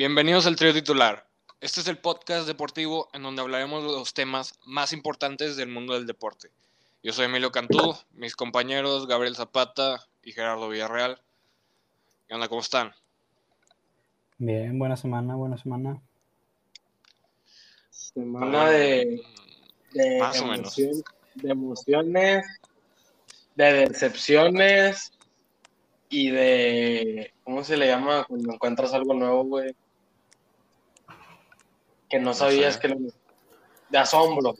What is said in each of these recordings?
Bienvenidos al trío titular. Este es el podcast deportivo en donde hablaremos de los temas más importantes del mundo del deporte. Yo soy Emilio Cantú, mis compañeros Gabriel Zapata y Gerardo Villarreal. ¿Qué onda? ¿Cómo están? Bien, buena semana, buena semana. Semana de, de, Más o menos. emoción- de emociones, de decepciones y de. ¿Cómo se le llama cuando encuentras algo nuevo, güey? Que no sabías que lo. De asombro.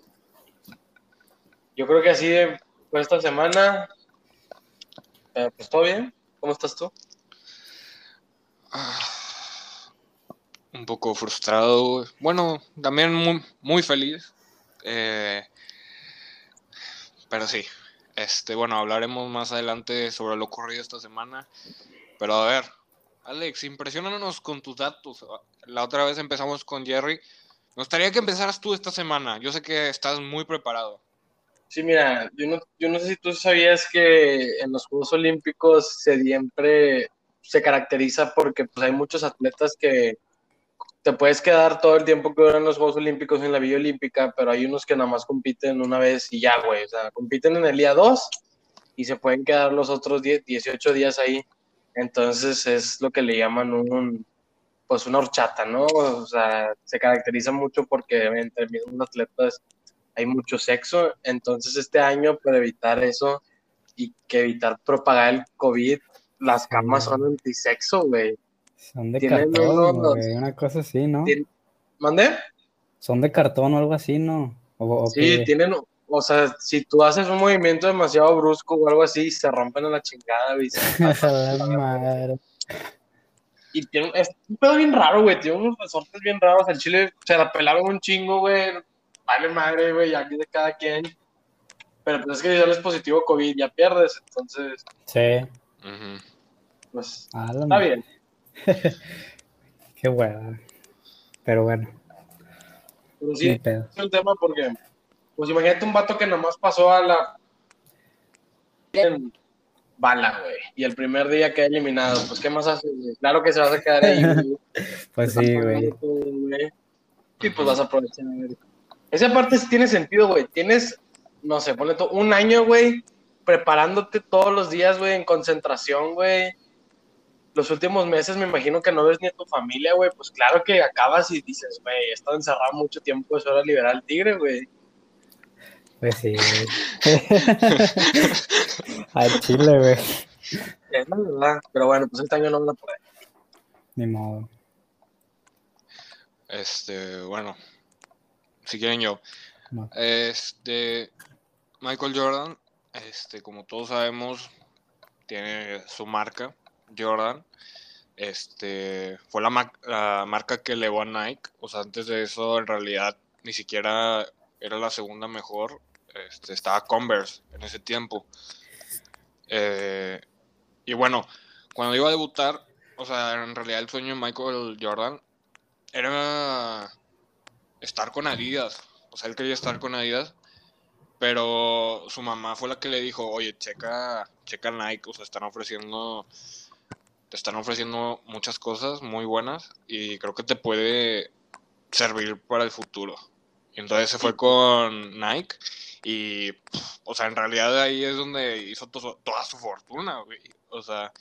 Yo creo que así de, esta semana. Pues todo bien. ¿Cómo estás tú? Ah, Un poco frustrado. Bueno, también muy, muy feliz. Eh, pero sí. Este, bueno, hablaremos más adelante sobre lo ocurrido esta semana. Pero a ver, Alex, impresionanos con tus datos. La otra vez empezamos con Jerry. Me gustaría que empezaras tú esta semana. Yo sé que estás muy preparado. Sí, mira, yo no, yo no sé si tú sabías que en los Juegos Olímpicos se siempre se caracteriza porque pues, hay muchos atletas que te puedes quedar todo el tiempo que duran los Juegos Olímpicos en la Villa Olímpica, pero hay unos que nada más compiten una vez y ya, güey. O sea, compiten en el día 2 y se pueden quedar los otros 10, 18 días ahí. Entonces es lo que le llaman un, pues una horchata, ¿no? O sea, se caracteriza mucho porque entre mismos atletas hay mucho sexo. Entonces este año, para evitar eso y que evitar propagar el COVID, las camas son antisexo, güey. Son de Tienen cartón, unos- una cosa así, ¿no? ¿Mandé? Son de cartón o algo así, ¿no? O, o Sí, tienen, o sea, si tú haces un movimiento demasiado brusco o algo así, se rompen a la chingada, güey. A la madre. Y tiene, es un pedo bien raro, güey. Tiene unos resortes bien raros. El chile se la pelaron un chingo, güey. Vale madre, güey, ya que de cada quien. Pero pues es que si sales positivo COVID, ya pierdes. Entonces, Sí. Pues, A la está madre. bien. Qué hueva. Pero bueno, Pero sí, pedo. es un tema porque, pues imagínate un vato que nomás pasó a la en bala, güey. Y el primer día queda eliminado. Pues, ¿qué más haces? Claro que se vas a quedar ahí, güey. Pues Te sí, güey. todo. Y pues vas a aprovechar, güey. Esa parte sí tiene sentido, güey. Tienes, no sé, ponle tú, un año, güey, preparándote todos los días, güey, en concentración, güey. Los últimos meses me imagino que no ves ni a tu familia, güey. Pues claro que acabas y dices, güey, he estado encerrado mucho tiempo, es hora de liberar al tigre, güey. Pues sí. Al chile, güey. Es la verdad. Pero bueno, pues este año no van a poder. Ni modo. Este, bueno, si quieren yo. Este, Michael Jordan, este, como todos sabemos, tiene su marca, Jordan. Este, fue la, ma- la marca que elevó a Nike. O sea, antes de eso, en realidad, ni siquiera era la segunda mejor. Este, estaba Converse en ese tiempo. Eh, y bueno, cuando iba a debutar, o sea, en realidad el sueño de Michael Jordan era estar con Adidas. O sea, él quería estar con Adidas. Pero su mamá fue la que le dijo, oye, checa, checa Nike, o sea, están ofreciendo, te están ofreciendo muchas cosas muy buenas y creo que te puede servir para el futuro. Y entonces se fue con Nike y, pff, o sea, en realidad ahí es donde hizo to- toda su fortuna, güey. O sea,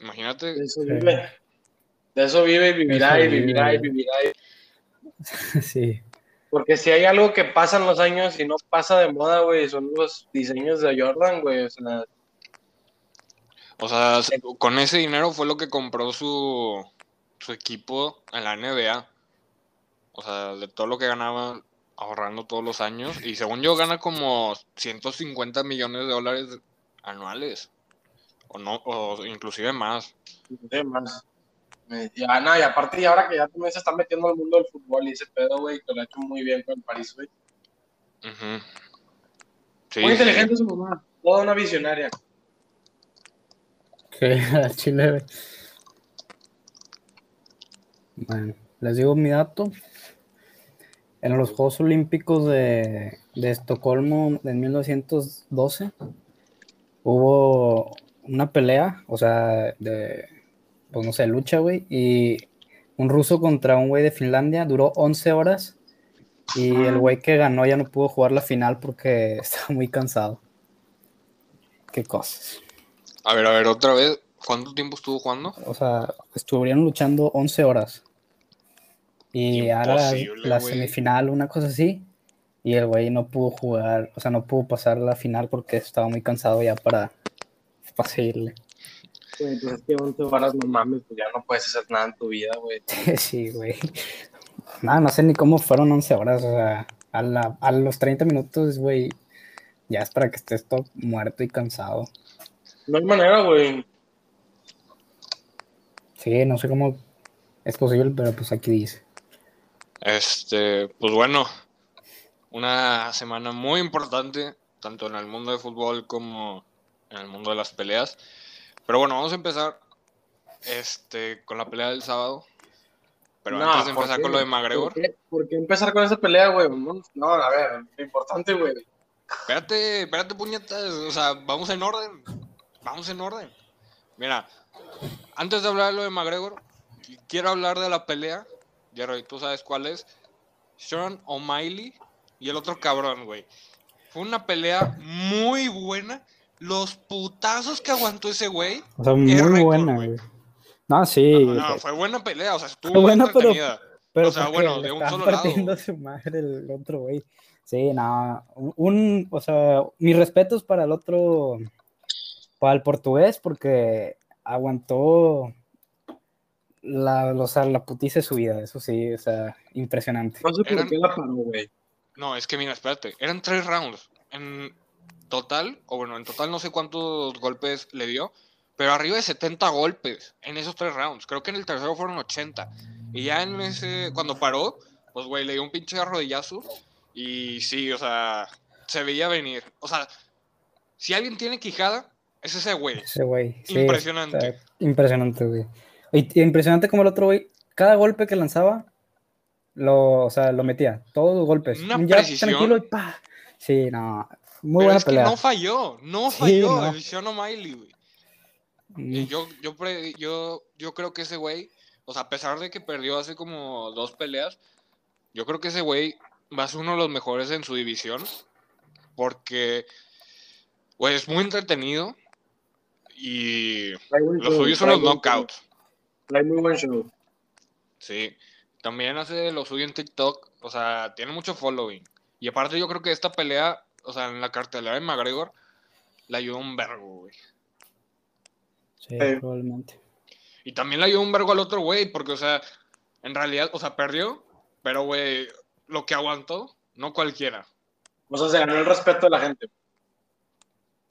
imagínate, De eso vive. De eso vive y vivirá Eso y vivirá y vivirá. y- Sí. Porque si hay algo que pasa en los años y no pasa de moda, güey, son los diseños de Jordan, güey. O sea, O sea, se- con ese dinero fue lo que compró su, su equipo en la NBA. O sea, de todo lo que ganaba ahorrando todos los años. Y según yo, gana como 150 millones de dólares anuales. O no, o inclusive más. de más. Ya, nada, y aparte, y ahora que ya también se está metiendo al mundo del fútbol y ese pedo, güey, que lo ha hecho muy bien con el París, güey. Ujú. Sí, muy sí, inteligente su mamá, toda una visionaria. Sí, al chile, güey. Bueno, les digo mi dato. En los Juegos Olímpicos de, de Estocolmo en 1912 hubo una pelea, o sea, de, pues no sé, lucha, güey, y un ruso contra un güey de Finlandia, duró 11 horas y el güey que ganó ya no pudo jugar la final porque estaba muy cansado. Qué cosas. A ver, a ver, otra vez. ¿Cuánto tiempo estuvo jugando? O sea, estuvieron luchando 11 horas. Y ahora la semifinal, una cosa así. Y el güey no pudo jugar, o sea, no pudo pasar la final porque estaba muy cansado ya para, para seguirle. Güey, pues es que 11 horas no mames, pues ya no puedes hacer nada en tu vida, güey. Sí, güey. Nada, no sé ni cómo fueron 11 horas. O sea, a, la- a los 30 minutos, güey, ya es para que estés todo muerto y cansado. No hay manera, güey. Sí, no sé cómo es posible, pero pues aquí dice. Este, pues bueno, una semana muy importante, tanto en el mundo de fútbol como en el mundo de las peleas. Pero bueno, vamos a empezar este, con la pelea del sábado. Pero No, antes de ¿por empezar qué? con lo de McGregor, ¿Por qué, por qué empezar con esa pelea, güey? No, no, a ver, lo importante, güey. espérate, espérate, puñetas, o sea, vamos en orden, vamos en orden. Mira, antes de hablar de lo de McGregor, quiero hablar de la pelea, Jerry, tú sabes cuál es, Sean O'Malley y el otro cabrón, güey. Fue una pelea muy buena. Los putazos que aguantó ese güey. O sea, muy récord, buena, güey. No, sí. No, no, pero- fue buena pelea, o sea, estuvo buena, pero- entretenida. pero o sea, bueno, de un solo lado. partiendo a su madre el otro, güey. Sí, no. Un, un- o sea, mis respetos para el otro, para el portugués, porque aguantó la, o sea, la putiza de su vida, eso sí, o sea, impresionante. No sé por Eran- qué la paró, güey. No, es que mira, espérate, eran tres rounds. En total, o bueno, en total no sé cuántos golpes le dio, pero arriba de 70 golpes en esos tres rounds. Creo que en el tercero fueron 80. Y ya en ese, cuando paró, pues güey, le dio un pinche rodillazo. Y sí, o sea, se veía venir. O sea, si alguien tiene quijada, es ese güey. Ese güey. sí, Impresionante. impresionante, güey. Y, impresionante como el otro güey, cada golpe que lanzaba, lo, o sea, lo metía, todos los golpes. Una Un jab precisión. tranquilo y pa. Sí, no, muy Pero buena es que pelea. no falló, no Sí, falló no. el Sean O'Malley, güey. Mm, Y yo, yo, pre- yo, yo creo que ese güey, o sea, a pesar de que perdió hace como dos peleas, yo creo que ese güey va a ser uno de los mejores en su división. Porque, güey, es muy entretenido. Y show, suyos son los knockouts. Trae muy buen show. Sí. También hace lo suyo en TikTok. O sea, tiene mucho following. Y aparte, yo creo que esta pelea, o sea, en la cartelera de McGregor, le ayudó un vergo, güey. sí, eh. probablemente. Y también le ayudó un vergo al otro güey, porque, o sea, en realidad, o sea, perdió, pero, güey, lo que aguantó, no cualquiera. O sea, se ganó el respeto de la gente.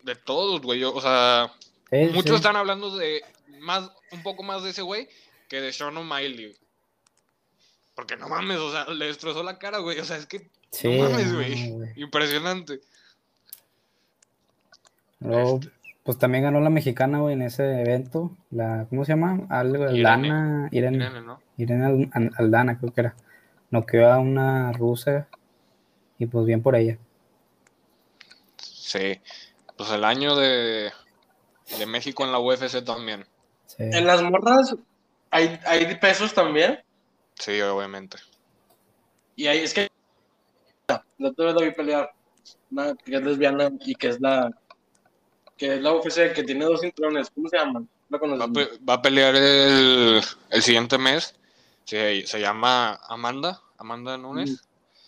De todos, güey. yo- O sea, Sí, muchos sí. están hablando de más, un poco más de ese güey que de Sean O'Malley. Porque no mames, o sea, le destrozó la cara, güey. O sea, es que Sí, no mames, güey. Impresionante. Luego, Este. pues también ganó la mexicana, güey, en ese evento. La, ¿Cómo se llama? Algo, Irene. Aldana. Irene, Miren, ¿no? Irene Al- Al- Aldana, creo que era. Noqueó a una rusa. Y pues bien por ella. Sí. Pues el año de, de México en la UFC también. Sí. En las morras hay, hay pesos también. Sí, obviamente. Y ahí es que. La otra vez la vi pelear. Una que es lesbiana y que es la. Que es la UFC, que tiene dos cinturones. ¿Cómo se llaman? ¿La Va a, pe- va a pelear el, el siguiente mes. Se, se llama Amanda. Amanda Nunes.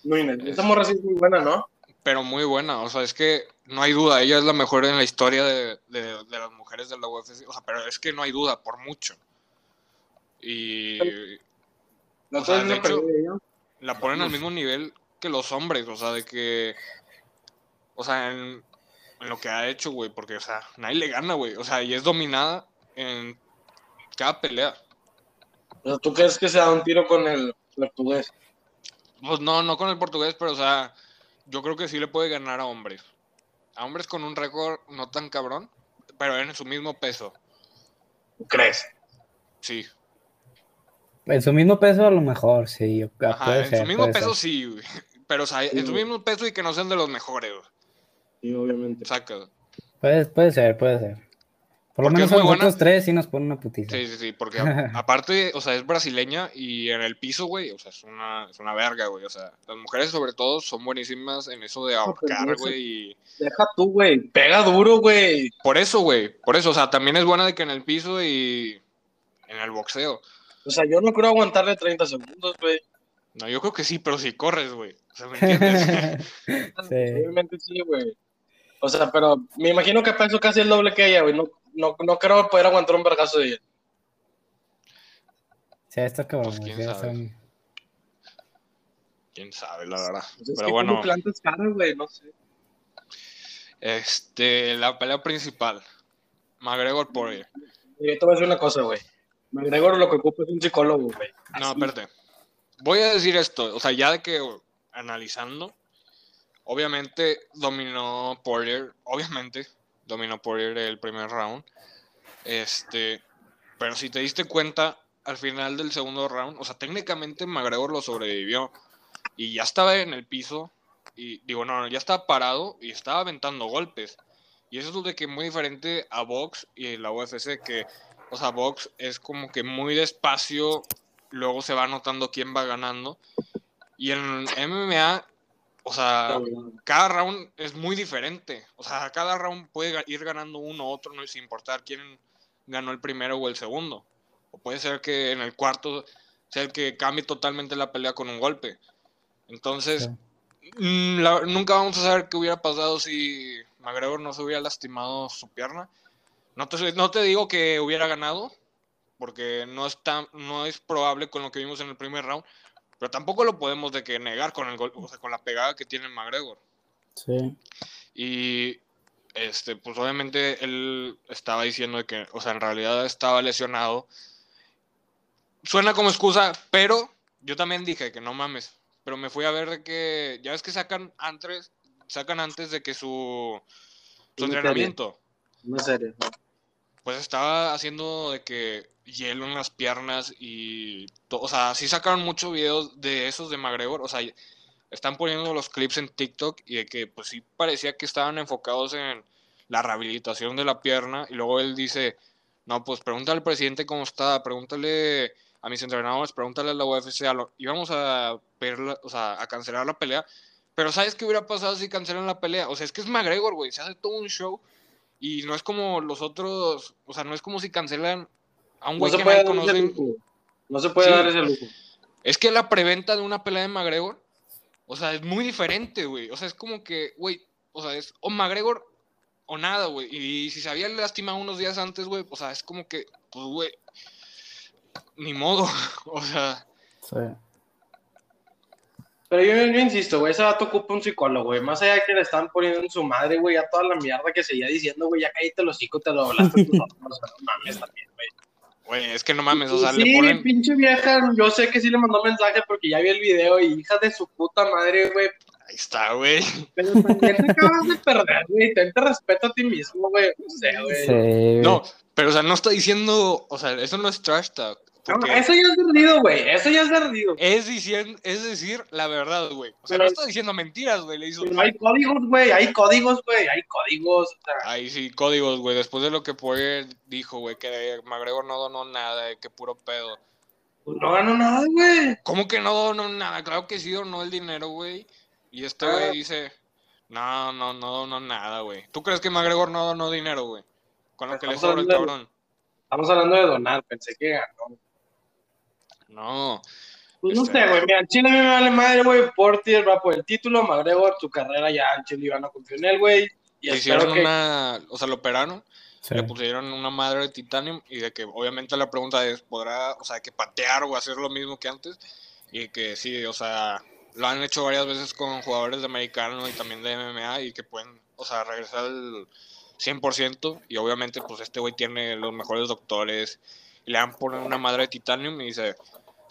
No, Inés, Esa morra sí es muy buena, ¿no? Pero muy buena. O sea, es que no hay duda. Ella es la mejor en la historia de, de- de las mujeres de la UFC. O sea, pero es que no hay duda, por mucho. Y La sea, de hecho- la ponen al mismo nivel que los hombres. O sea, de que. O sea, en, en lo que ha hecho, güey. Porque, o sea, nadie le gana, güey. O sea, y es dominada en cada pelea. O sea, ¿tú crees que se da un tiro con el portugués? Pues no, no con el portugués, pero o sea, yo creo que sí le puede ganar a hombres. A hombres con un récord no tan cabrón, pero en su mismo peso. ¿Tú crees? Sí. En su mismo peso, a lo mejor, sí. Ajá, puede en ser, su mismo puede peso ser. sí, güey. Pero o sea, en su mismo peso y que no sean de los mejores. güey. Sí, obviamente. Saca. Puede, puede ser, puede ser. Por lo Porque menos nosotros tres sí nos ponen una putiza. Sí, sí, sí, porque a- aparte, o sea, es brasileña y en el piso, güey, o sea, es una, es una verga, güey. O sea, las mujeres sobre todo son buenísimas en eso de ahorcar, güey, y... Deja tú, güey. Pega duro, güey. Por eso, güey, por eso, o sea, también es buena de que en el piso y en el boxeo. O sea, yo no creo aguantarle 30 segundos, güey. No, yo creo que sí, pero si corres, güey. O sea, ¿me entiendes? Sí. Obviamente sí, güey. O sea, pero me imagino que peso casi el doble que ella, güey. No, no, no creo poder aguantar un vergazo de ella. Sí, está cabrón. Pues, güey, quién sabe. son- Quién sabe, la verdad. Pues es Pero que bueno, como plantas caras, güey, no sé. este, la pelea principal. McGregor Poirier. Y yo te voy a decir una cosa, güey. McGregor lo que ocupa es un psicólogo, güey. No, espérate. Voy a decir esto, o sea, ya de que analizando, obviamente dominó Poirier, obviamente dominó Poirier el primer round. Este, pero si te diste cuenta al final del segundo round, o sea, técnicamente McGregor lo sobrevivió y ya estaba en el piso y digo, no, ya estaba parado y estaba aventando golpes. Y eso es lo de que muy diferente a Box y la UFC que o sea, Box es como que muy despacio luego se va notando quién va ganando. Y en MMA, o sea, cada round es muy diferente. O sea, cada round puede ir ganando uno u otro, no sin importar quién ganó el primero o el segundo. O puede ser que en el cuarto sea el que cambie totalmente la pelea con un golpe. Entonces, Sí. mm, la- nunca vamos a saber qué hubiera pasado si McGregor no se hubiera lastimado su pierna. No te, no te digo que hubiera ganado, porque no es, tan- no es probable con lo que vimos en el primer round, pero tampoco lo podemos de que negar con el gol, o sea, con la pegada que tiene McGregor. Sí. Y este, pues obviamente él estaba diciendo de que, o sea, en realidad estaba lesionado. Suena como excusa, pero yo también dije que no mames. Pero me fui a ver de que, ya ves que sacan antes, sacan antes de que su, su Una serie. entrenamiento No serio. Pues estaba haciendo de que hielo en las piernas y to- o sea, sí sacaron muchos videos de esos de McGregor, o sea, están poniendo los clips en TikTok y de que pues sí parecía que estaban enfocados en la rehabilitación de la pierna y luego él dice, no, pues pregúntale al presidente cómo está, pregúntale a mis entrenadores, pregúntale a la UFC, a lo- íbamos a o sea, a cancelar la pelea, pero ¿sabes qué hubiera pasado si cancelan la pelea? O sea, es que es McGregor, güey, se hace todo un show y no es como los otros, o sea, no es como si cancelan a un No güey se que puede nadie dar ese conoce. lujo. No se puede Sí. dar ese lujo. Es que la preventa de una pelea de McGregor, o sea, es muy diferente, güey. O sea, es como que, güey, o sea, es o McGregor o nada, güey. Y si se había lastimado unos días antes, güey, o sea, es como que, pues, güey, ni modo. O sea, Sí. Pero yo, yo insisto, güey, ese vato ocupa un psicólogo, güey. Más allá de que le están poniendo en su madre, güey, a toda la mierda que seguía diciendo, güey, ya cállate los hocico, te lo o sea, no mames también, güey. güey, es que no mames, o sea, sí, le ponen. pinche vieja, yo sé que sí le mandó mensaje porque ya vi el video y hija de su puta madre, güey. Ahí está, güey. Pero también te acabas de perder, güey. Ten respeto a ti mismo, güey. No sé, güey. Sí. No, pero, o sea, no está diciendo, o sea, eso no es trash talk. No, eso ya es perdido, güey. Eso ya es perdido. es, diciendo, es decir la verdad, güey. O sea, Pero- no está diciendo mentiras, güey. Hizo. Pero hay códigos, güey. Hay códigos, güey. Hay códigos. O sea, Ahí sí, códigos, güey. Después de lo que Poirier dijo, güey, que McGregor no donó nada, que puro pedo. pues no ganó nada, güey. ¿Cómo que no donó nada? Claro que sí donó el dinero, güey. Y este Ah. güey dice, no, no, no donó nada, güey. ¿Tú crees que McGregor no donó dinero, güey? Con lo que le sobra el cabrón. Estamos hablando de donar. Pensé que ganó. No. Pues no Este- sé, güey. Mira, en Chile a mí me vale madre, güey. Portier va por el título. McGregor, tu carrera ya en Chile iban a confiar en él, güey. Y hicieron que... una, o sea, lo operaron, Sí. le pusieron una madre de titanium y de que obviamente la pregunta es, ¿podrá, o sea, que patear o hacer lo mismo que antes? Y que sí, o sea, lo han hecho varias veces con jugadores de americano y también de MMA y que pueden, o sea, regresar al 100% y obviamente pues este güey tiene los mejores doctores y le han poner una madre de titanium y dice,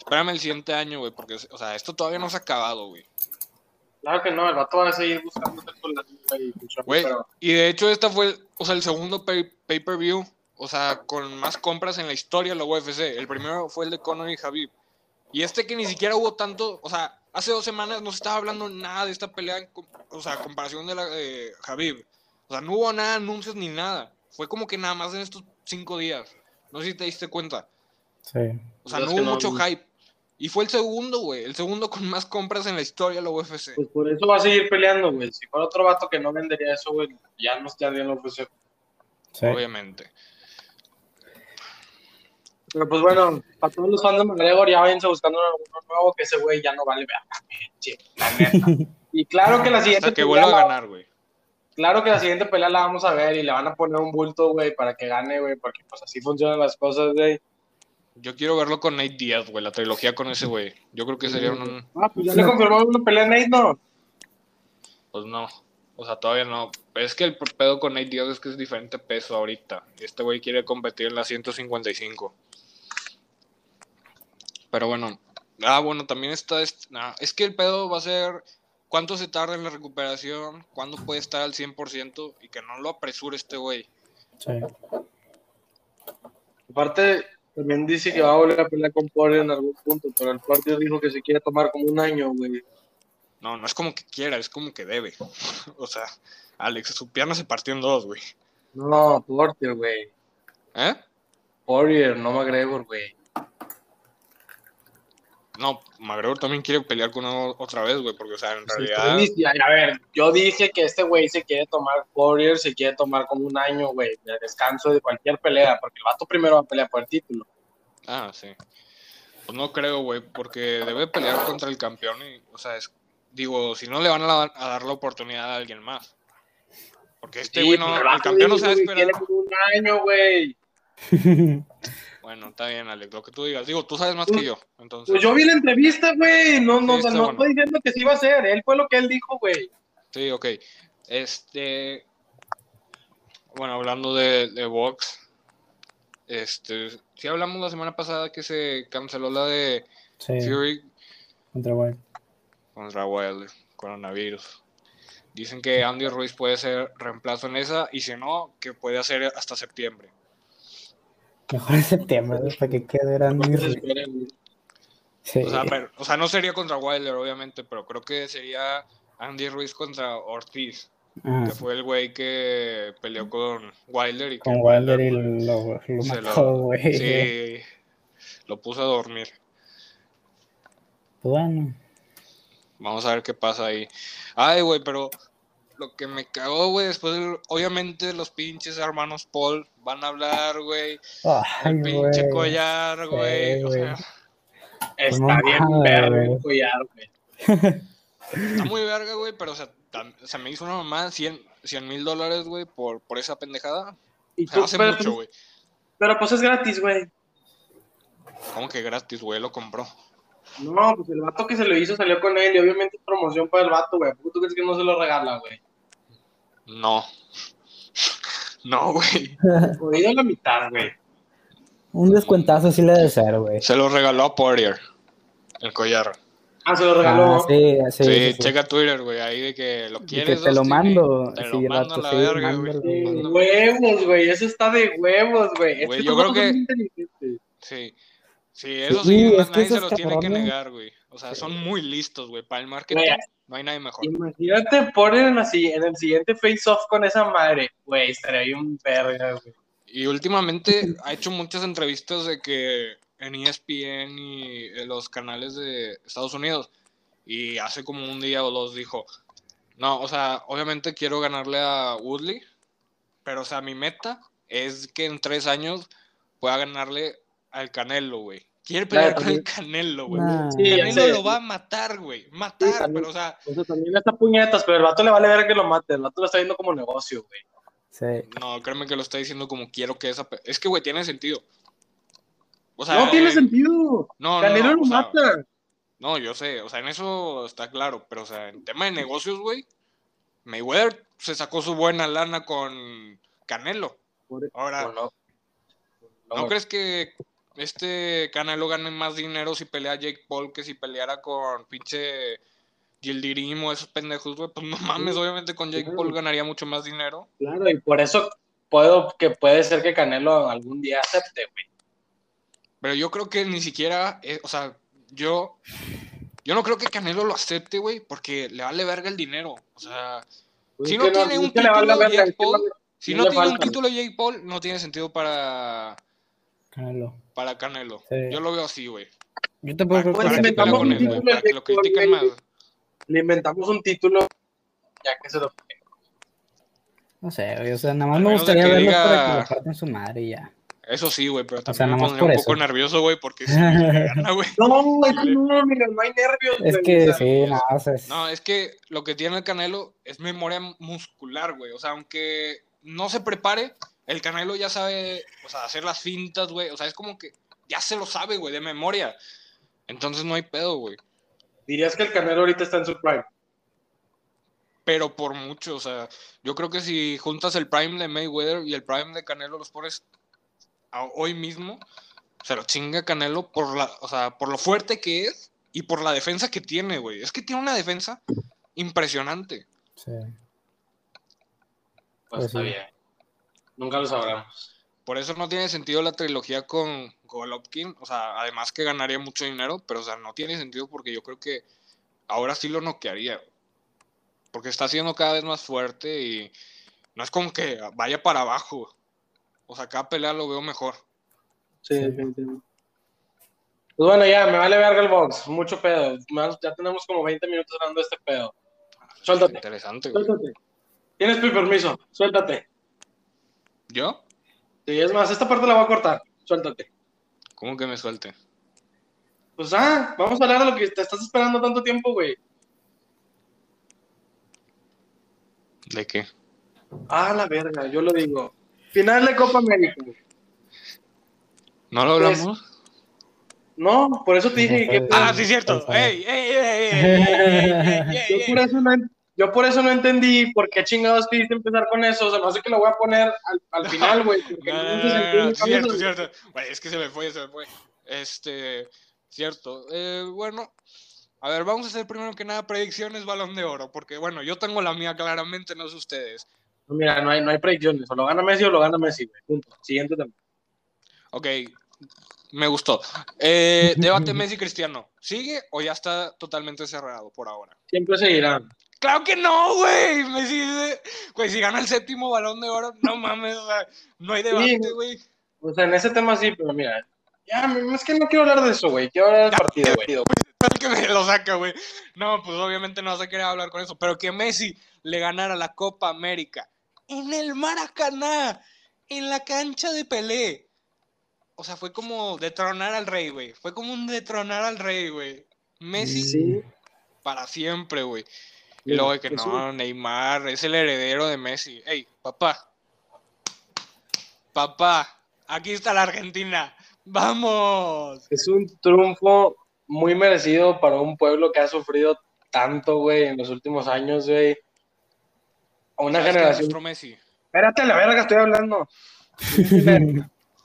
espérame el siguiente año, güey, porque, o sea, esto todavía no se ha acabado, güey. Claro que no, el vato va a seguir buscando la güey. Güey, pero- y de hecho esta fue, o sea, el segundo pay- pay-per-view, o sea, con más compras en la historia de la UFC. El primero fue el de Conor y Javib. Y este que ni siquiera hubo tanto, o sea, hace dos semanas no se estaba hablando nada de esta pelea, en o sea, a comparación de la de Javib. O sea, no hubo nada, anuncios ni nada. Fue como que nada más en estos cinco días. No sé si te diste cuenta. Sí. O sea, no hubo no mucho hype. Y fue el segundo, güey. El segundo con más compras en la historia de la UFC. Pues por eso va a seguir peleando, güey. Si fuera otro vato que no vendería eso, güey, ya no estaría en la UFC. sí. Obviamente. Pero pues bueno, para todos los fans de McGregor, ya váyanse buscando uno nuevo, que ese güey ya no vale verga. Y claro que la siguiente Hasta que vuelva a ganar, güey. Claro que la siguiente pelea la vamos a ver y le van a poner un bulto, güey, para que gane, güey, porque pues así funcionan las cosas, güey. Yo quiero verlo con Nate Diaz, güey. La trilogía con ese güey. Yo creo que sería un. Ah, pues ya le confirmaron una pelea a Nate, ¿no? Pues no. O sea, todavía no. Es que el pedo con Nate Diaz es que es diferente peso ahorita. Este güey quiere competir en la 155. Pero bueno. Ah, bueno, también está. este- nah, es que el pedo va a ser cuánto se tarda en la recuperación, cuándo puede estar al 100% y que no lo apresure este güey. sí. Aparte, también dice que va a volver a pelear con Poirier en algún punto, pero el partido dijo que se quiere tomar como un año, güey. No, no es como que quiera, es como que debe. o sea, Alex, su pierna se partió en dos, güey. No, Poirier, güey. ¿Eh? Poirier, no McGregor, güey. No, McGregor también quiere pelear con uno otra vez, güey, porque, o sea, en Pues realidad... a ver, yo dije que este güey se quiere tomar Poirier, se quiere tomar como un año, güey, de descanso de cualquier pelea, porque el vato primero va a pelear por el título. Ah, sí. Pues no creo, güey, porque debe pelear contra el campeón y, o sea, es, digo, si no le van a, a dar la oportunidad a alguien más. Porque este Sí, güey no, pero el campeón no se va a dice que esperar. un año, güey. Bueno, está bien, Alex, lo que tú digas. Digo, tú sabes más que yo, entonces. Pues yo vi la entrevista, güey. No, no, Sí, no bueno. estoy diciendo que sí iba a ser. Él fue lo que él dijo, güey. Sí, ok. Este. Bueno, hablando de, de box. Este. Sí, hablamos la semana pasada que se canceló la de Sí, Fury contra Wild. contra Wilder, coronavirus. Dicen que Andy Ruiz puede ser reemplazo en esa y si no, que puede hacer hasta septiembre. Mejor en septiembre, güey, para que quede. Entonces, esperen, güey. Sí. O sea, pero- o sea, no sería contra Wilder, obviamente, pero creo que sería Andy Ruiz contra Ortiz, Ah, que fue el güey que peleó con Wilder y que con Wilder y lo, mató, güey. Sí, lo puso a dormir. Bueno. Vamos a ver qué pasa ahí. Ay, güey, pero lo que me cagó, güey, después, obviamente, los pinches hermanos Paul van a hablar, güey. El pinche collar, güey. Sí, o sea, Está No bien güey. el collar, güey. está muy verga, güey, pero o sea, tam- se me hizo una mamá 100 mil dólares, güey, por, por esa pendejada. Y O sea, tú, hace pero, mucho, güey. pero pues es gratis, güey. ¿Cómo que gratis, güey? Lo compró. No, pues el vato que se lo hizo salió con él y obviamente es promoción para el vato, güey. ¿Por qué ¿Tú crees que no se lo regala, güey? No. No, güey. Jodido a la mitad, güey. Un descuentazo sí le debe ser, güey. Se lo regaló a Poirier. El collar. Ah, se lo regaló. Ah, sí, sí, Sí, sí, checa Twitter, güey, ahí de que lo quieres. que te lo mando. Te Sí, lo mando a la sí, verga, güey. huevos, güey. Eso está de huevos, güey. Es Güey, que yo creo que-. Sí. Sí, eso Sí, sí, es que nadie se lo tiene que negar, güey. O sea, son muy listos, güey. Para el marketing no hay nadie mejor. Imagínate poner en, la si- en el siguiente face-off con esa madre. Güey, estaría bien verga, güey. Y últimamente ha hecho muchas entrevistas de que en ESPN y en los canales de Estados Unidos. Y hace como un día o dos dijo, no, o sea, obviamente quiero ganarle a Woodley, pero o sea, mi meta es que en tres años pueda ganarle al Canelo, güey. Quiere pelear con el Canelo, güey. Nah. Sí, Canelo lo va a matar, güey. Matar, también. pero o sea, O sea, también está puñetas, pero el vato le vale ver que lo mate. El vato lo está viendo como negocio, güey. Sí. no, créeme que lo está diciendo como quiero que esa... Es que, güey, tiene sentido. O sea, no tiene eh, sentido. No, no, Canelo no, lo o sea, mata. No, yo sé, o sea, en eso está claro, pero o sea, en tema de negocios, güey, Mayweather se sacó su buena lana con Canelo. Por- Ahora, o no. ¿no No, crees que este Canelo gane más dinero si pelea Jake Paul que si peleara con pinche Gildirim o esos pendejos, güey? Pues no mames, obviamente con Jake Claro. Paul ganaría mucho más dinero. Claro, y por eso puedo que puede ser que Canelo algún día acepte, güey. Pero yo creo que ni siquiera, eh, o sea, yo, yo no creo que Canelo lo acepte, güey, porque le vale verga el dinero. O sea, Pues Si no tiene un vale título, verga, Jake Paul, Si No tiene un título Jake Paul, no tiene sentido para, Canelo. Para Canelo. Sí. Yo lo veo así, güey. Yo tampoco creo Pues Para que sea él, título para que lo critiquen más. Le inventamos un título, ya que se lo... No sé, güey, o sea, nada más me gustaría diga- para que le partan su madre y ya. Eso sí, güey, pero sea, también me nomás pondría un poco nervioso, güey, porque si me gana, güey. No, güey, no, mira, no hay nervios, Es güey, que o sea, sí, no, o sea, es- No, es que lo que tiene el Canelo es memoria muscular, güey. O sea, aunque no se prepare, el Canelo ya sabe, o sea, hacer las fintas, güey. O sea, es como que ya se lo sabe, güey, de memoria. Entonces no hay pedo, güey. Dirías que el Canelo ahorita está en su prime. Pero por mucho, o sea, yo creo que si juntas el prime de Mayweather y el prime de Canelo, los pones a- hoy mismo, se lo chinga Canelo por la, o sea, por lo fuerte que es y por la defensa que tiene, güey. Es que tiene una defensa impresionante. sí. Pues Pues está sí. bien. Nunca lo sabremos. Por eso no tiene sentido la trilogía con Golovkin. O sea, además que ganaría mucho dinero, pero o sea, no tiene sentido porque yo creo que ahora sí lo noquearía. Porque está siendo cada vez más fuerte y no es como que vaya para abajo. O sea, cada pelea lo veo mejor. Sí, definitivamente. Pues bueno, ya, me vale verga el box. Mucho pedo. Más- Ya tenemos como 20 minutos hablando de este pedo. Suéltate. Interesante, güey. Suéltate. Tienes mi permiso. Suéltate. ¿Yo? Sí, es más, esta parte la voy a cortar. Suéltate. ¿Cómo que me suelte? Pues ah, vamos a hablar de lo que te estás esperando tanto tiempo, güey. ¿De qué? Ah, la verga, yo lo digo. Final de Copa América. güey. ¿No lo Pues, hablamos? No, por eso te dije que. ah, sí, cierto. ¡Ey, ey, ey, ey, ey, ey, ey, ey, Yo ey, por, eso no, yo por eso no entendí por qué chingados quisiste empezar con eso. O sea, no sé que lo voy a poner al, al final, güey. porque No, no, no se no, no, sentido. no, cierto, cierto. Es que se me fue, se me fue. Este, cierto. Eh, bueno, a ver, vamos a hacer primero que nada predicciones balón de oro, porque bueno, yo tengo la mía claramente, no sé ustedes. No, Mira, no hay, no hay predicciones. O lo gana Messi o lo gana Messi, güey. Punto. Siguiente tema. Ok, me gustó. Eh, debate Messi Cristiano, ¿sigue o ya está totalmente cerrado por ahora? Siempre seguirán. Claro que no, güey. Messi, eh, güey, si gana el séptimo balón de oro, no mames, o sea, no hay debate, güey. O sea, en ese tema sí, pero mira. Ya, es que no quiero hablar de eso, güey. Quiero hablar del partido, güey. El que me lo saca, güey. No, pues obviamente no vas a querer hablar con eso. Pero que Messi le ganara la Copa América en el Maracaná, en la cancha de Pelé. O sea, fue como detronar al rey, güey. Fue como un detronar al rey, güey. Messi Sí. para siempre, güey. Y luego de que no, Neymar es el heredero de Messi. Ey, papá. Papá, aquí está la Argentina. ¡Vamos! Es un triunfo muy merecido para un pueblo que ha sufrido tanto, güey, en los últimos años, güey. A una ¿Sabes qué generación. Messi? Espérate, la verga, estoy hablando.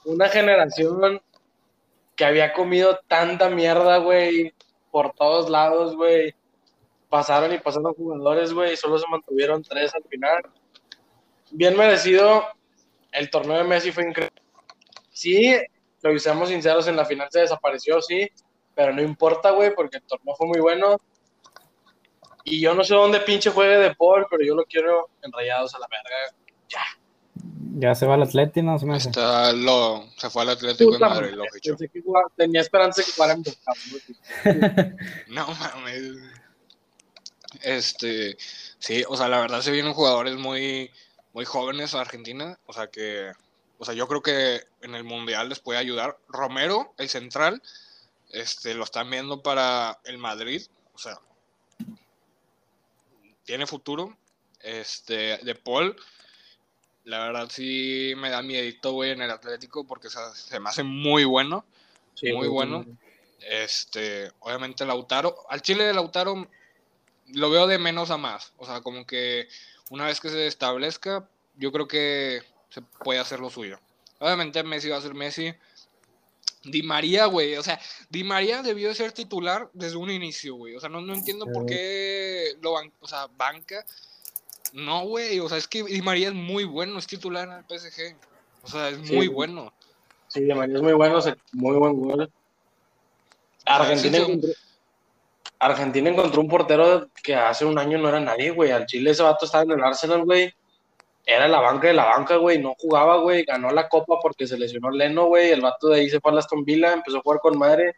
Una generación que había comido tanta mierda, güey, por todos lados, güey. Pasaron y pasaron jugadores, güey, y solo se mantuvieron tres al final. Bien merecido. El torneo de Messi fue increíble. Sí, lo seamos sinceros, en la final se desapareció, sí, pero no importa, güey, porque el torneo fue muy bueno. Y yo no sé dónde pinche juegue de Paul, pero yo lo quiero enrayados a la verga. Ya se va al Atleti, ¿no? Se me hace. Está lo, se fue al Atlético de Madrid, lo fichó. tenía esperanza de que jugara en Boca. No mames. Este, sí, o sea, la verdad se vienen jugadores muy, muy jóvenes a Argentina. O sea que, o sea, yo creo que en el Mundial les puede ayudar. Romero, el central, este, lo están viendo para el Madrid. O sea, tiene futuro. Este, de Paul, la verdad sí me da miedito, güey, en el Atlético porque o sea, se me hace muy bueno. Sí, Muy bueno. Este, obviamente Lautaro, al Chile de Lautaro lo veo de menos a más. O sea, como que una vez que se establezca, yo creo que se puede hacer lo suyo. Obviamente Messi va a ser Messi. Di María, güey. O sea, Di María debió de ser titular desde un inicio, güey. O sea, no, no entiendo por qué lo ban o sea, banca. No, güey. O sea, es que Di María es muy bueno, es titular en el PSG. O sea, es Sí. muy bueno. Sí, de María es muy bueno, muy buen gol. Argentina sí, sí. Argentina encontró un portero que hace un año no era nadie, güey. Al Chile ese vato estaba en el Arsenal, güey. era la banca de la banca, güey, no jugaba, güey, ganó la copa porque se lesionó Leno, güey, el vato de ahí se fue a Aston Villa, empezó a jugar con madre,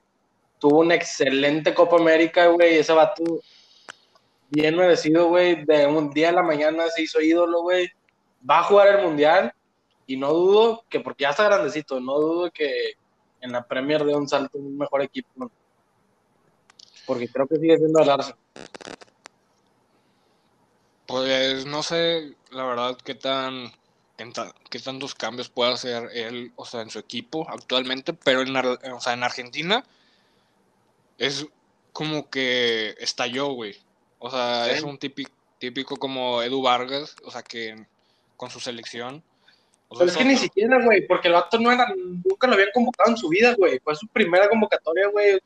tuvo una excelente Copa América, güey, ese vato bien merecido, güey, de un día a la mañana se hizo ídolo, güey, va a jugar el Mundial y no dudo que, porque ya está grandecito, no dudo que en la Premier de un salto un mejor equipo, porque creo que sigue siendo el Arsenal. Pues no sé, la verdad, qué tan qué tantos cambios puede hacer él, o sea, en su equipo actualmente, pero en, o sea, en Argentina es como que estalló, güey. O sea, es un típico, típico como Edu Vargas, o sea, que con su selección. pero es que ni siquiera, güey, porque el vato no era, nunca lo habían convocado en su vida, güey. Fue su primera convocatoria, güey.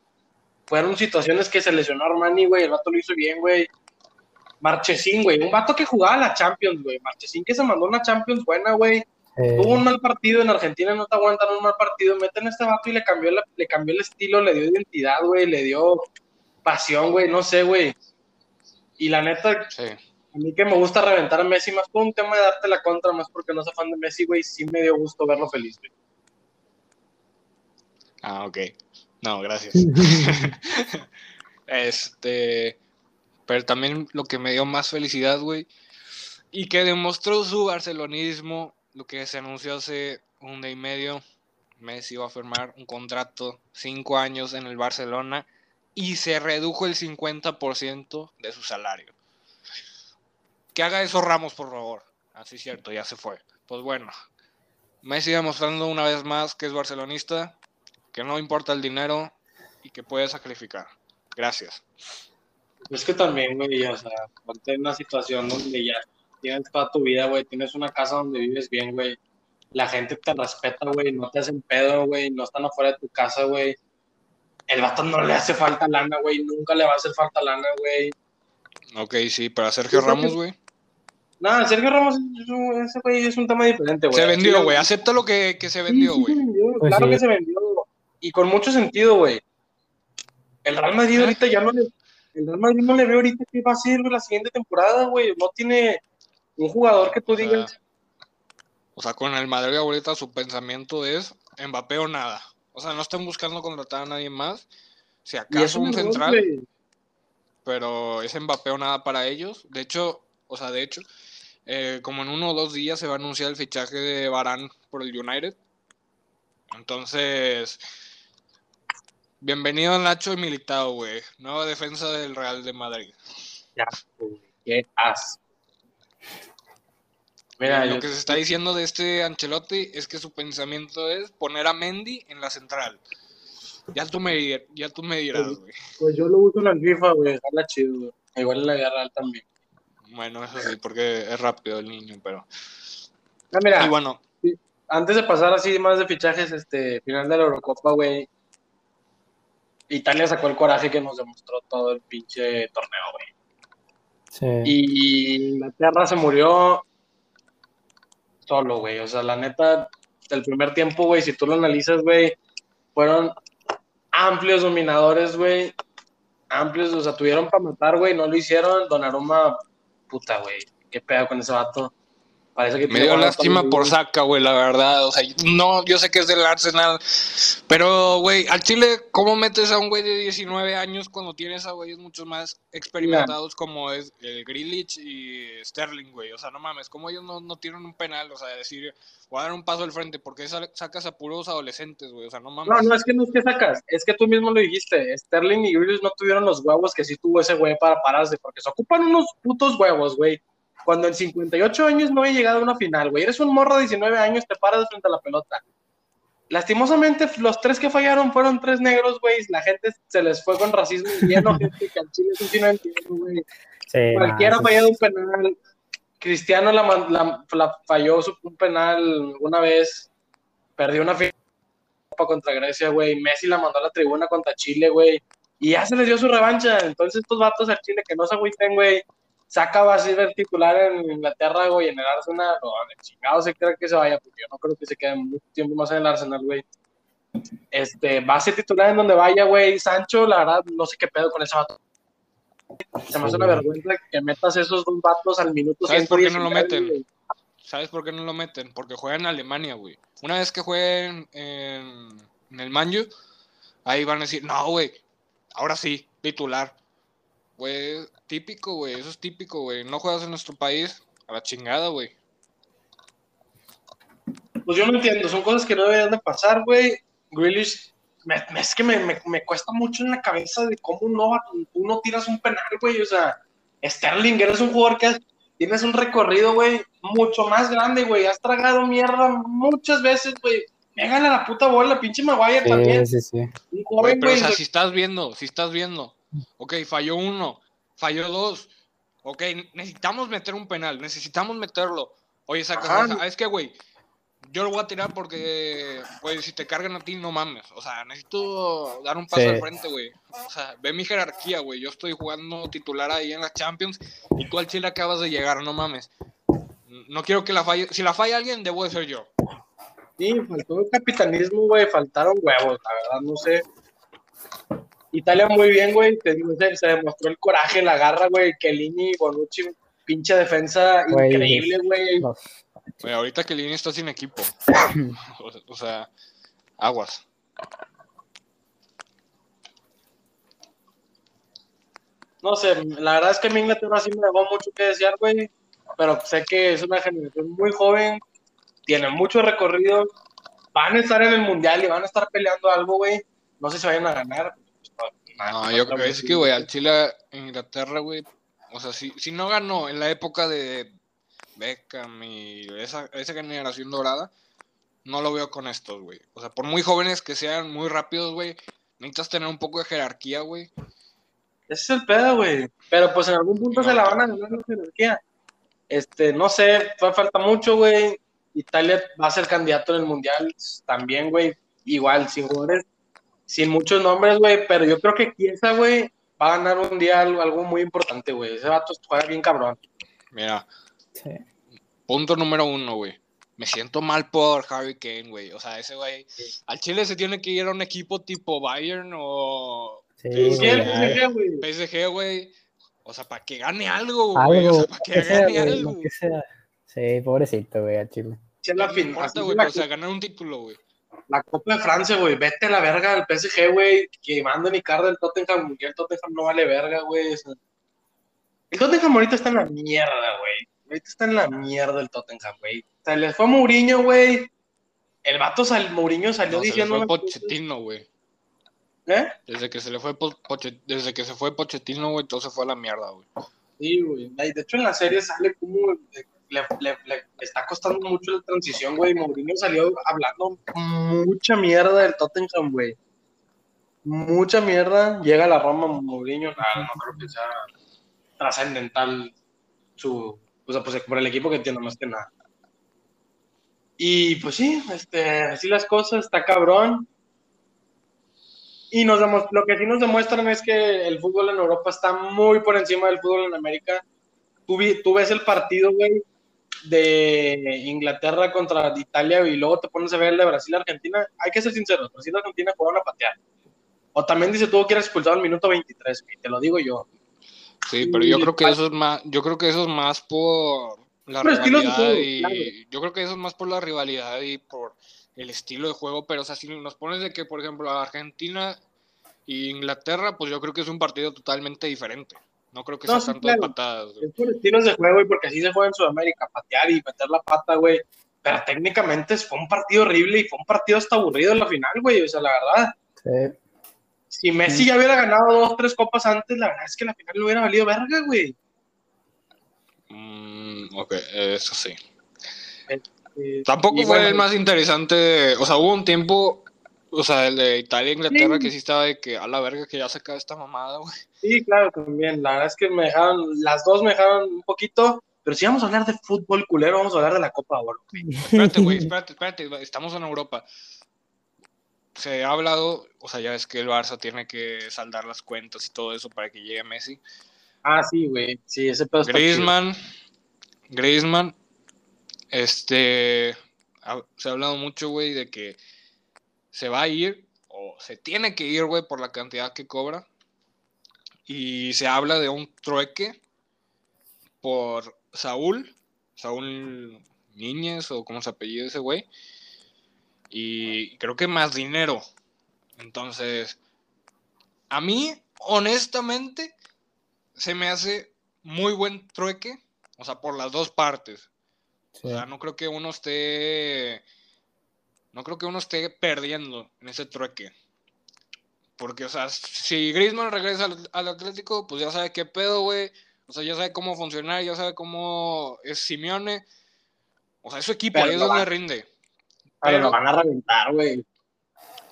Fueron situaciones que se lesionó Armani, güey. El vato lo hizo bien, güey. Marchesín, güey, un vato que jugaba la Champions, güey. Marchesín que se mandó una Champions buena, güey. Tuvo un mal partido en Argentina, no te aguantan un mal partido. Meten a este vato y le cambió, le cambió el estilo, le dio identidad, güey, le dio pasión, güey, no sé, güey. Y la neta, a mí que me gusta reventar a Messi, más por un tema de darte la contra, más porque no soy fan de Messi, güey, sí me dio gusto verlo feliz, güey. Ah, ok. No, gracias. este, pero también lo que me dio más felicidad, güey, y que demostró su barcelonismo, lo que se anunció hace un día y medio, Messi iba a firmar un contrato, cinco años en el Barcelona, y se redujo el 50% de su salario. Que haga eso Ramos, por favor. Así es cierto, ya se fue. Pues bueno, Messi demostrando una vez más que es barcelonista, que no importa el dinero y que puede sacrificar. Gracias. Es que también, güey, o sea, ponte en una situación donde ya tienes toda tu vida, güey, tienes una casa donde vives bien, güey. La gente te respeta, güey, no te hacen pedo, güey, no están afuera de tu casa, güey. El vato no le hace falta lana, güey, nunca le va a hacer falta lana, güey. Ok, sí, para Sergio Ramos, güey. No, Sergio Ramos, ese güey es un tema diferente, güey. Se vendió, güey, acepta lo que, que se vendió, güey. Pues claro que se vendió, y con mucho sentido, güey. El Real Madrid ahorita ya no le el Real Madrid no le veo ahorita qué va a ser la siguiente temporada, güey. No tiene un jugador que tú digas. O sea, con el Madrid ahorita su pensamiento es Mbappé o nada. O sea, no están buscando contratar a nadie más. Si acaso un central. pero es Mbappé o nada para ellos. De hecho, o sea, de hecho, eh, como en uno o dos días se va a anunciar el fichaje de Barán por el United. Entonces, Bienvenido Nacho y Militado, güey. Nueva defensa del Real de Madrid. Ya, qué as. Mira, lo que se está diciendo de este Ancelotti es que su pensamiento es poner a Mendy en la central. Ya tú me, ya tú me dirás, pues, güey. Pues, yo lo uso en la FIFA, güey. Jala chido, güey. Igual en la guerra también. Bueno, eso sí, porque es rápido el niño, pero. Ah, mira. Y bueno. Antes de pasar así más de fichajes, este, final de la Eurocopa, güey Italia sacó el coraje que nos demostró todo el pinche torneo, güey. Sí. Y Inglaterra se murió solo, güey. O sea, la neta, el primer tiempo, güey, si tú lo analizas, güey, fueron amplios dominadores, güey. Amplios, o sea, tuvieron para matar, güey, no lo hicieron. Donnarumma, puta, güey. Qué pedo con ese vato me dio lástima por Saca, güey, la verdad. O sea, no, yo sé que es del Arsenal. Pero, güey, al Chile, ¿cómo metes a un güey de 19 años cuando tienes a güeyes mucho más experimentados como es el Grilich y Sterling, güey? O sea, no mames, como ellos no, no, tienen un penal? O sea, decir, voy a dar un paso al frente, porque sacas a puros adolescentes, güey? O sea, no mames. No, no es que no es que sacas, es que tú mismo lo dijiste. Sterling y Grilich no tuvieron los huevos que sí tuvo ese güey para pararse, porque se ocupan unos putos huevos, güey cuando en 58 años no había llegado a una final, güey. Eres un morro de 19 años, te paras frente a la pelota. Lastimosamente, los tres que fallaron fueron tres negros, güey. La gente se les fue con racismo lleno, gente que al chile sí no entiendo, güey. Cualquiera ha fallado un penal. Cristiano la, falló un penal una vez. Perdió una final contra Grecia, güey. Messi la mandó a la tribuna contra Chile, güey. Y ya se les dio su revancha. Entonces, estos vatos al Chile que no se agüiten, güey saca va a ser titular en Inglaterra, güey, en el Arsenal, o en el chingado se cree que se vaya, porque yo no creo que se quede mucho tiempo más en el Arsenal, güey. Este, va a ser titular en donde vaya, güey. Sancho, la verdad, no sé qué pedo con ese vato. Se me hace una vergüenza que metas esos dos vatos al minuto. ¿Sabes por qué no lo meten? ¿Sabes por qué no lo meten? Porque juega en Alemania, güey. Una vez que jueguen en, en el Manju, ahí van a decir, no, güey, ahora sí, titular. Güey, típico, güey, eso es típico, güey. No juegas en nuestro país, a la chingada, güey. Pues yo no entiendo, son cosas que no deberían de pasar, güey. Grealish, me- me- es que me, me- me cuesta mucho en la cabeza de cómo no, tú no tiras un penal, güey. O sea, Sterling, eres un jugador que has- tienes un recorrido, güey, mucho más grande, güey. Has tragado mierda muchas veces, güey. Pégale a la puta bola, pinche Maguire también. Sí, sí, sí. Pero o sea, o sea, si estás viendo, si estás viendo, ok, falló uno, falló dos, ok, necesitamos meter un penal, necesitamos meterlo. Oye, saca, Ajá. es que, güey, yo lo voy a tirar porque, güey, si te cargan a ti, no mames. O sea, necesito dar un paso Sí. al frente, güey. O sea, ve mi jerarquía, güey. Yo estoy jugando titular ahí en la Champions y tú al Chile acabas de llegar, no mames. No quiero que la falle. Si la falla alguien, debo de ser yo. Sí, faltó el capitalismo, güey, faltaron huevos, la verdad, no sé. Italia muy bien, güey, se, se demostró el coraje, la garra, güey, Kelini, Bonucci, pinche defensa Güey, increíble, güey. Güey, ahorita que Lini está sin equipo. O sea- o sea, aguas. No sé, la verdad es que mi Inglaterra sí me dejó mucho que desear, güey, pero sé que es una generación muy joven, tiene mucho recorrido, van a estar en el Mundial y van a estar peleando algo, güey, no sé si vayan a ganar. No, yo creo que es que, güey, al Chile, Inglaterra, güey, o sea, si, si no ganó en la época de Beckham y esa, esa generación dorada, no lo veo con estos, güey. O sea, por muy jóvenes que sean, muy rápidos, güey, necesitas tener un poco de jerarquía, güey. Ese es el pedo, güey. Pero pues en algún punto No, se la van a ganar la jerarquía. Este, no sé, falta mucho, güey. Italia va a ser candidato en el mundial también, güey. Igual, sin jugadores, sin muchos nombres, güey. Pero yo creo que Chiesa, güey, va a ganar un día algo, algo muy importante, güey. Ese vato juega bien cabrón. Mira, sí. punto número uno, güey. Me siento mal por Harry Kane, güey. O sea, ese güey, al Chile se tiene que ir a un equipo tipo Bayern o Sí, PSG, güey. O sea, para que gane algo, güey. O algo, sea, para que que sea, gane algo. lo que sea. Sí, pobrecito, güey, a Chile. Sí, es la No fin- importa, es güey, o sea, ganar un título, güey. La Copa de Francia, güey. Vete a la verga al PSG, güey. Que manden y carga el Tottenham. Y el Tottenham no vale verga, güey. o sea. el Tottenham ahorita está en la mierda, güey. Ahorita está en la mierda el Tottenham, güey. O sea, les fue a Mourinho, güey. El vato sal, Mourinho salió No, se le diciendo. fue Pochettino, güey. ¿Eh? Desde que se le fue Po- Poche- desde que se fue Pochettino, güey, todo se fue a la mierda, güey. Sí, güey. De hecho, en la serie sale como le, le- le- está costando mucho la transición, güey. Mourinho salió hablando mucha mierda del Tottenham, güey. Mucha mierda. Llega a la Roma Mourinho, nada, no creo que sea trascendental su, o sea, pues por el equipo que tiene más que nada. Y pues sí, este, así las cosas, está cabrón. Y nos lo que sí nos demuestran es que el fútbol en Europa está muy por encima del fútbol en América. Tú, tú ves el partido, güey, de Inglaterra contra Italia y luego te pones a ver el de Brasil-Argentina. Hay que ser sinceros, Brasil-Argentina jugaron a patear. O también dice tuvo que ir expulsado al minuto 23, güey, te lo digo yo. Sí, pero yo creo que eso es más, yo creo que eso es más por la rivalidad juego, y claro. yo creo que eso es más por la rivalidad y por el estilo de juego, pero o sea, si nos pones de que, por ejemplo, Argentina y Inglaterra, pues yo creo que es un partido totalmente diferente. No creo que No, sea sí, tanto claro. de patadas. güey. Es por estilos de juego y porque así se juega en Sudamérica, patear y meter la pata, güey. Pero técnicamente fue un partido horrible y fue un partido hasta aburrido en la final, güey. O sea, la verdad. Sí. Si Messi ya hubiera ganado dos, tres copas antes, la verdad es que la final le hubiera valido verga, güey. Mm, ok, eso sí. Eh, Tampoco fue bueno, el más interesante, o sea, hubo un tiempo, o sea, el de Italia e Inglaterra Sí. que sí estaba de que a la verga que ya se acaba esta mamada, güey. Sí, claro, también. La verdad es que me dejaron, las dos me dejaron un poquito. Pero si vamos a hablar de fútbol culero, vamos a hablar de la Copa Oro. Espérate, güey, espérate, espérate, estamos en Europa. Se ha hablado, o sea, ya ves que el Barça tiene que saldar las cuentas y todo eso para que llegue Messi. Ah, sí, güey. Sí, ese pedo está chido. Griezmann, Griezmann, este, ha- se ha hablado mucho, güey, de que se va a ir o se tiene que ir, güey, por la cantidad que cobra. Y se habla de un trueque por Saúl, Saúl Niñez o cómo se apellida ese güey. Y creo que más dinero. Entonces, a mí, honestamente, se me hace muy buen trueque. O sea, por las dos partes. Sí. O sea, no creo que uno esté. No creo que uno esté perdiendo en ese trueque. Porque, o sea, si Griezmann regresa al, al Atlético, pues ya sabe qué pedo, güey. O sea, ya sabe cómo funcionar, ya sabe cómo es Simeone. O sea, es su equipo, Pero ahí es no donde va- rinde. Pero Pero, lo van a reventar, güey.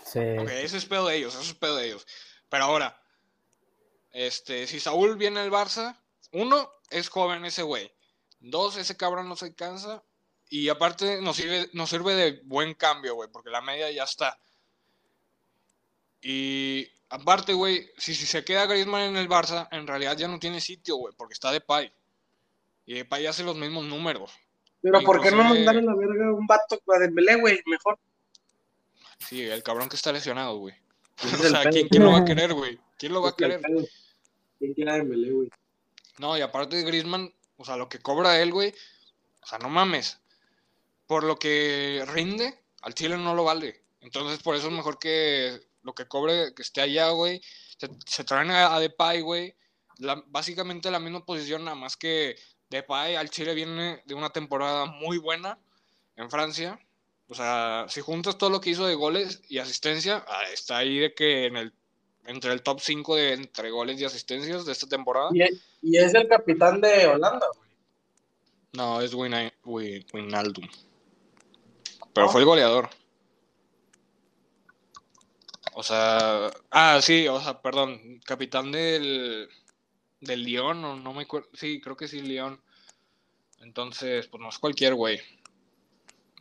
Sí. ok, ese es pedo de ellos, eso es pedo de ellos. Pero ahora, este, si Saúl viene al Barça, uno, es joven ese güey. Dos, ese cabrón no se cansa. Y aparte nos sirve, nos sirve de buen cambio, güey, porque la media ya está. Y aparte, güey, si, si se queda Griezmann en el Barça, en realidad ya no tiene sitio, güey, porque está Depay. Y Depay hace los mismos números. Pero ¿por qué no mandar a la verga un vato a Dembélé, güey? Mejor. Sí, el cabrón que está lesionado, güey. O sea. ¿quién, quién lo va a querer, güey? ¿Quién lo va a querer? ¿Quién quiere a Dembélé, güey? No, y aparte de Griezmann, o sea, lo que cobra él, güey, o sea, no mames. Por lo que rinde, al Chile no lo vale. Entonces, por eso es mejor que lo que cobre, que esté allá, güey. Se, se traen a, a Depay, güey. La- básicamente la misma posición, nada más que Depay al Chile viene de una temporada muy buena en Francia. O sea, si juntas todo lo que hizo de goles y asistencia, ah, está ahí de que en el entre el top 5 de entre goles y asistencias de esta temporada. Y es, y es el capitán de Holanda, güey. No, es Wina- Wi- Wijnaldum. Pero ¿No? fue el goleador. O sea, ah, sí, o sea, perdón, capitán del del Lyon, o no me acuerdo, sí, creo que sí, Lyon. Entonces, pues no es cualquier güey.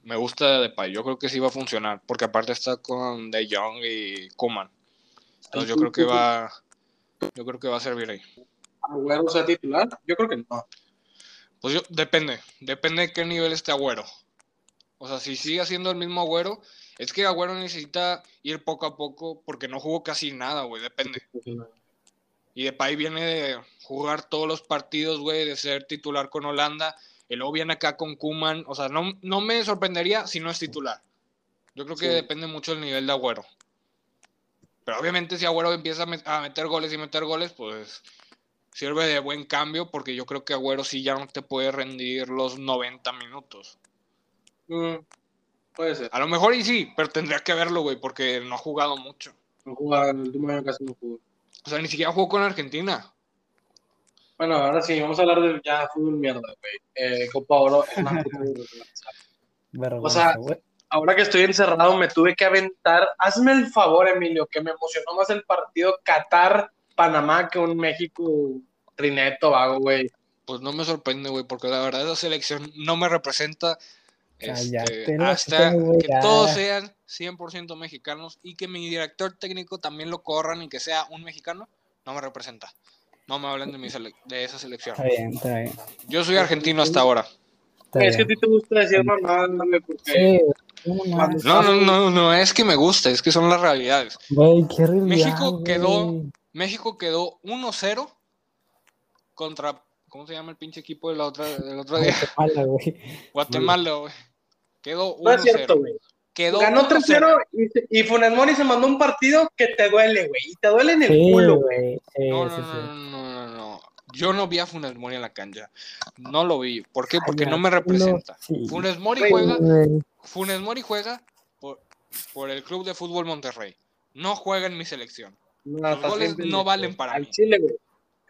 Me gusta Depay, yo creo que sí va a funcionar, porque aparte está con De Jong y Koeman. Entonces yo creo que va yo creo que va a servir ahí. Agüero sea titular. Yo creo que no. Pues yo, depende, depende de qué nivel esté Agüero. O sea, si sigue siendo el mismo Agüero, es que Agüero necesita ir poco a poco porque no jugó casi nada, güey, depende. Y Depay viene de jugar todos los partidos, güey, de ser titular con Holanda, y luego viene acá con Kuman, o sea, no, no me sorprendería si no es titular. Yo creo que Sí. depende mucho del nivel de Agüero. Pero obviamente si Agüero empieza a meter goles y meter goles, pues sirve de buen cambio porque yo creo que Agüero sí ya no te puede rendir los 90 minutos. Mm, puede ser. A lo mejor y sí, pero tendría que verlo, güey, porque no ha jugado mucho. No jugaba, el último año casi no jugó. O sea, ni siquiera jugó con Argentina. Bueno, ahora sí, vamos a hablar de ya fútbol mierda, güey. Eh, Copa Oro es una puta vergüenza. Vergüenza, O sea, güey. Ahora que estoy encerrado, me tuve que aventar. Hazme el favor, Emilio, que me emocionó más el partido Qatar-Panamá que un México-Trineto, vago, güey. Pues no me sorprende, güey, porque la verdad esa selección no me representa este, hasta que todos sean 100% mexicanos y que mi director técnico también lo corran y que sea un mexicano, no me representa. No me hablen de, mi sele- de esa selección. Está bien, está bien. Yo soy argentino hasta ahora. está es que a ti te gusta decir mamá, porque Sí, ¿cómo no? No, no, no, no es que me guste, es que son las realidades. Güey, qué realidad, México güey. quedó- México quedó 1-0 contra, ¿cómo se llama el pinche equipo de la otra, del otro día? Guatemala, güey. Guatemala, güey. Quedó 1-0. no es cierto, güey. Quedó Ganó 1-0. 3-0 y, Funes Mori se mandó un partido que te duele, güey. Y te duele en el Sí, culo, güey. Sí, No, no, sí, no, sí. no, no, no. Yo no vi a Funes Mori en la cancha. No lo vi. ¿Por qué? Porque Ay, no me representa. sí. Funes Mori juega, Funes Mori juega por, por el Club de Fútbol Monterrey. No juega en mi selección. No, Los goles no valen para Al mí. Chile, güey.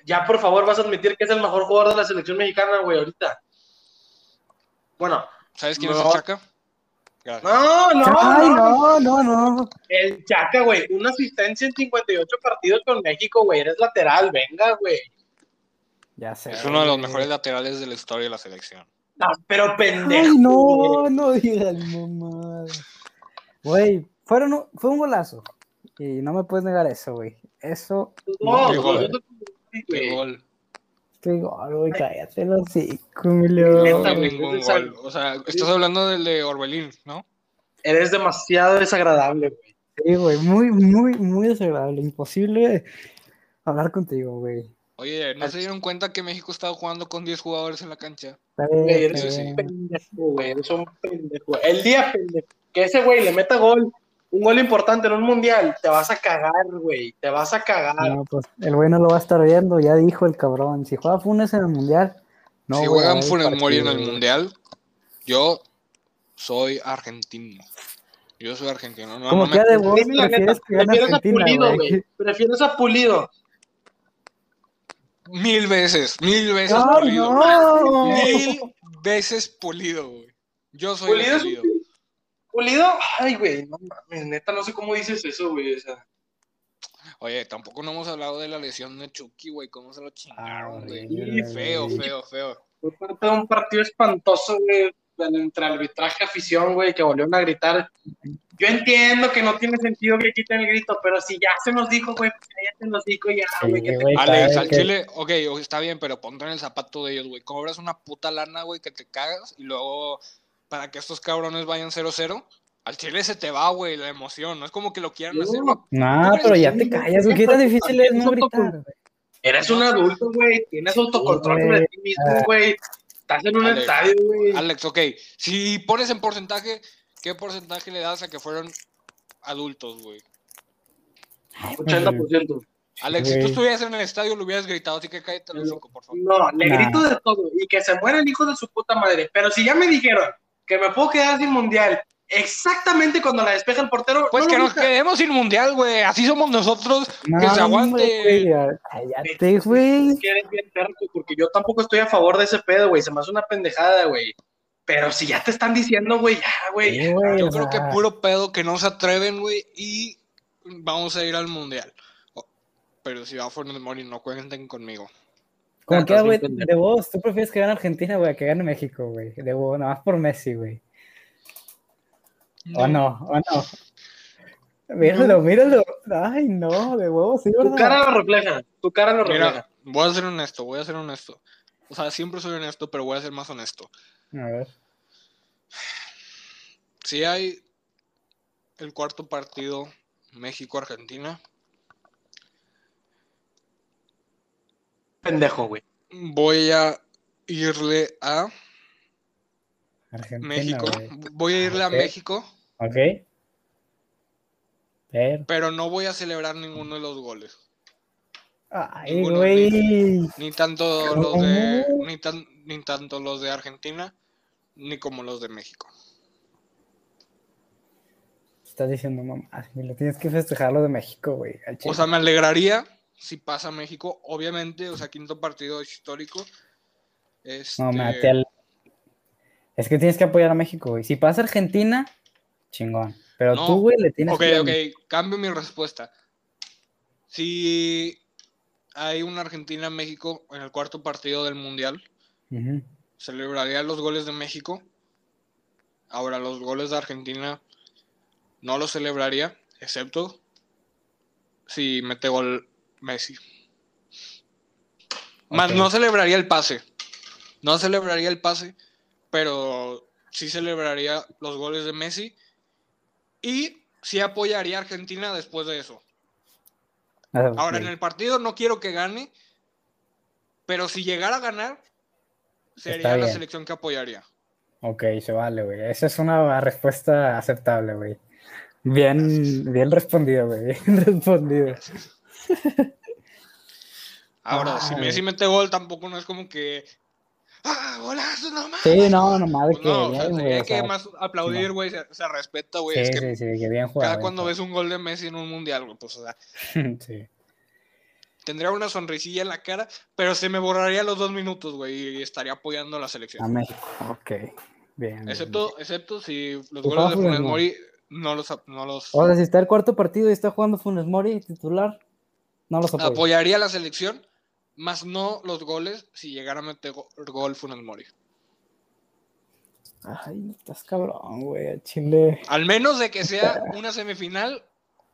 Ya, por favor, vas a admitir que es el mejor jugador de la selección mexicana, güey, ahorita. Bueno, ¿Sabes quién No. es el Chaca? No, no, Ay, no. no, no. El Chaca, güey, una asistencia en 58 partidos con México, güey. Eres lateral, venga, güey. Ya sé. Es uno de los mejores laterales de la historia de la selección. No, pero pendejo. Ay, no, no digas mamá. Güey, fueron un- fue un golazo. Y no me puedes negar eso, güey. Eso, No, Qué no, gol. gol. Gol, güey, cállate los. Neta, No ningún gol. O sea, estás hablando del de Orbelín, ¿no? Eres demasiado desagradable, güey. Sí, güey, muy, muy, muy desagradable. Imposible hablar contigo, güey. Oye, ¿no se dieron cuenta que México estaba jugando con 10 jugadores en la cancha? Güey, eres un pendejo, güey. Eres un pendejo. El día pendejo, que ese güey le meta gol, un gol importante en un mundial, te vas a cagar, güey. Te vas a cagar. No, pues el güey no lo va a estar viendo, ya dijo el cabrón. Si juega Funes en el mundial, no. si voy a juegan ver el Funes Mori en el mundial, yo soy argentino. Yo soy argentino. No, Como no que me- de vos prefieres que a Argentina, Pulido, güey. Prefieres a Pulido. Mil veces, mil veces ¡Ay, pulido. no! Mil veces pulido, güey. Yo soy Pulido el es pulido. Pulido, ay, güey, no mames, neta, no sé cómo dices eso, güey. O sea, Oye, tampoco no hemos hablado de la lesión de Chucky, güey. ¿Cómo se lo chingaron, Ah, güey? feo, feo, feo. fue parte de un partido espantoso, güey, entre arbitraje y afición, güey, que volvieron a gritar. Yo entiendo que no tiene sentido que quiten el grito, pero si ya se nos dijo, güey, pues ya se nos dijo ya, Sí, güey. te- Alex, sabe al que- chile, ok, está bien, pero ponte en el zapato de ellos, güey. Cobras una puta lana, güey, que te cagas y luego para que estos cabrones vayan 0-0, al chile se te va, güey, la emoción. No es como que lo quieran No, hacer. No, pero ya te callas, güey. ¿Qué tan difícil es no gritar, güey? Eres un adulto, güey, tienes autocontrol sobre ti mismo, güey. Estás en un Alex. estadio, güey. Alex, ok, si pones en porcentaje, ¿qué porcentaje le das a que fueron adultos, güey? 80%. Alex, si tú estuvieras en el estadio, lo hubieras gritado, así que cállate los cinco, por favor. No, le Nah. grito de todo y que se muera el hijo de su puta madre. Pero si ya me dijeron que me puedo quedar sin mundial exactamente cuando la despeja el portero, Pues no que nos quedemos sin mundial, güey. Así somos nosotros. No, que se aguante. güey, Cállate, güey. Porque yo tampoco estoy a favor de ese pedo, güey. Se me hace una pendejada, güey. Pero si ya te están diciendo, güey, ya, güey. Sí, güey, Yo creo que puro pedo que no se atreven, güey, y vamos a ir al mundial. Pero si va a Funes Mori, no cuenten conmigo. Como Ah, que, estás güey, de vos, tú prefieres que gane Argentina, güey, a que gane México, güey. De vos, nada más por Messi, güey. O no, o no. Míralo, míralo. Ay, no, de huevos, sí, Tu cara lo refleja. Tu cara lo refleja. Mira, voy a ser honesto, voy a ser honesto. O sea, siempre soy honesto, pero voy a ser más honesto. A ver. Si hay el cuarto partido México-Argentina, Pendejo, güey. voy a irle a Argentina, México. Voy a irle a. México, Ok. Pero. pero no voy a celebrar ninguno de los goles. Ay, güey. Ni tanto los de ni, tan, ni tanto los de Argentina ni como los de México. Estás diciendo, mamá, lo tienes que festejar lo de México, güey. O sea, me alegraría si pasa México, obviamente, o sea, quinto partido histórico. Este, No, mate al- Es que tienes que apoyar a México, güey. Si pasa Argentina, chingón. Pero No. tú, güey, le tienes Ok, que. ok, cambio mi respuesta. Si hay una Argentina-México en el cuarto partido del Mundial, celebraría los goles de México. Ahora, los goles de Argentina no los celebraría, excepto si mete gol Messi. Más no celebraría el pase. No celebraría el pase, pero sí celebraría los goles de Messi. Y sí apoyaría a Argentina después de eso. Ah, Ahora, en el partido no quiero que gane, pero si llegara a ganar, sería la selección que apoyaría. Ok, se vale, güey. Esa es una respuesta aceptable, güey. Bien, bien respondido, güey. Bien respondido. Ahora, si. Messi mete gol, tampoco no es como que. ¡Ah, golazo, no mames! Sí, no, nomás de Pues que no, o sea, güey. o que sea, más aplaudir, güey, se, se respeta, güey. Sí, es que sí, sí, que bien jugado. cada bien cuando ves un gol de Messi en un mundial, güey, pues, o sea, Sí. tendría una sonrisilla en la cara, pero se me borraría los dos minutos, güey, y estaría apoyando a la A selección. México, ok. Bien. bien, Excepto, excepto si los goles de Funes Mori no los, no los Ahora, si está el cuarto partido y está jugando Funes Mori titular, no los apoyo. apoyaría a la selección, más no los goles si llegara a meter go- gol Funes Mori. Ay, estás cabrón, güey. al Chile. Al menos de que sea una semifinal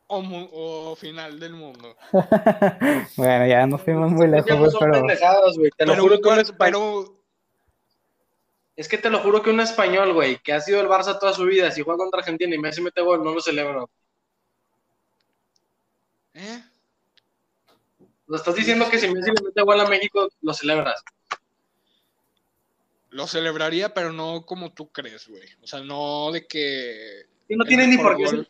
o, final del mundo. bueno, ya nos fuimos muy lejos, Es que no güey, son pero. pendejadas, güey. Te lo Pero, juro un que un cuarto- español. pero Es que te lo juro que un español, güey, que ha sido el Barça toda su vida, si juega contra Argentina y Messi mete gol, no lo celebro. ¿eh? Lo estás diciendo que si Messi le mete gol a México, lo celebras. Lo celebraría, pero no como tú crees, güey. O sea, no de que. Y no el tienes ni por qué. gol-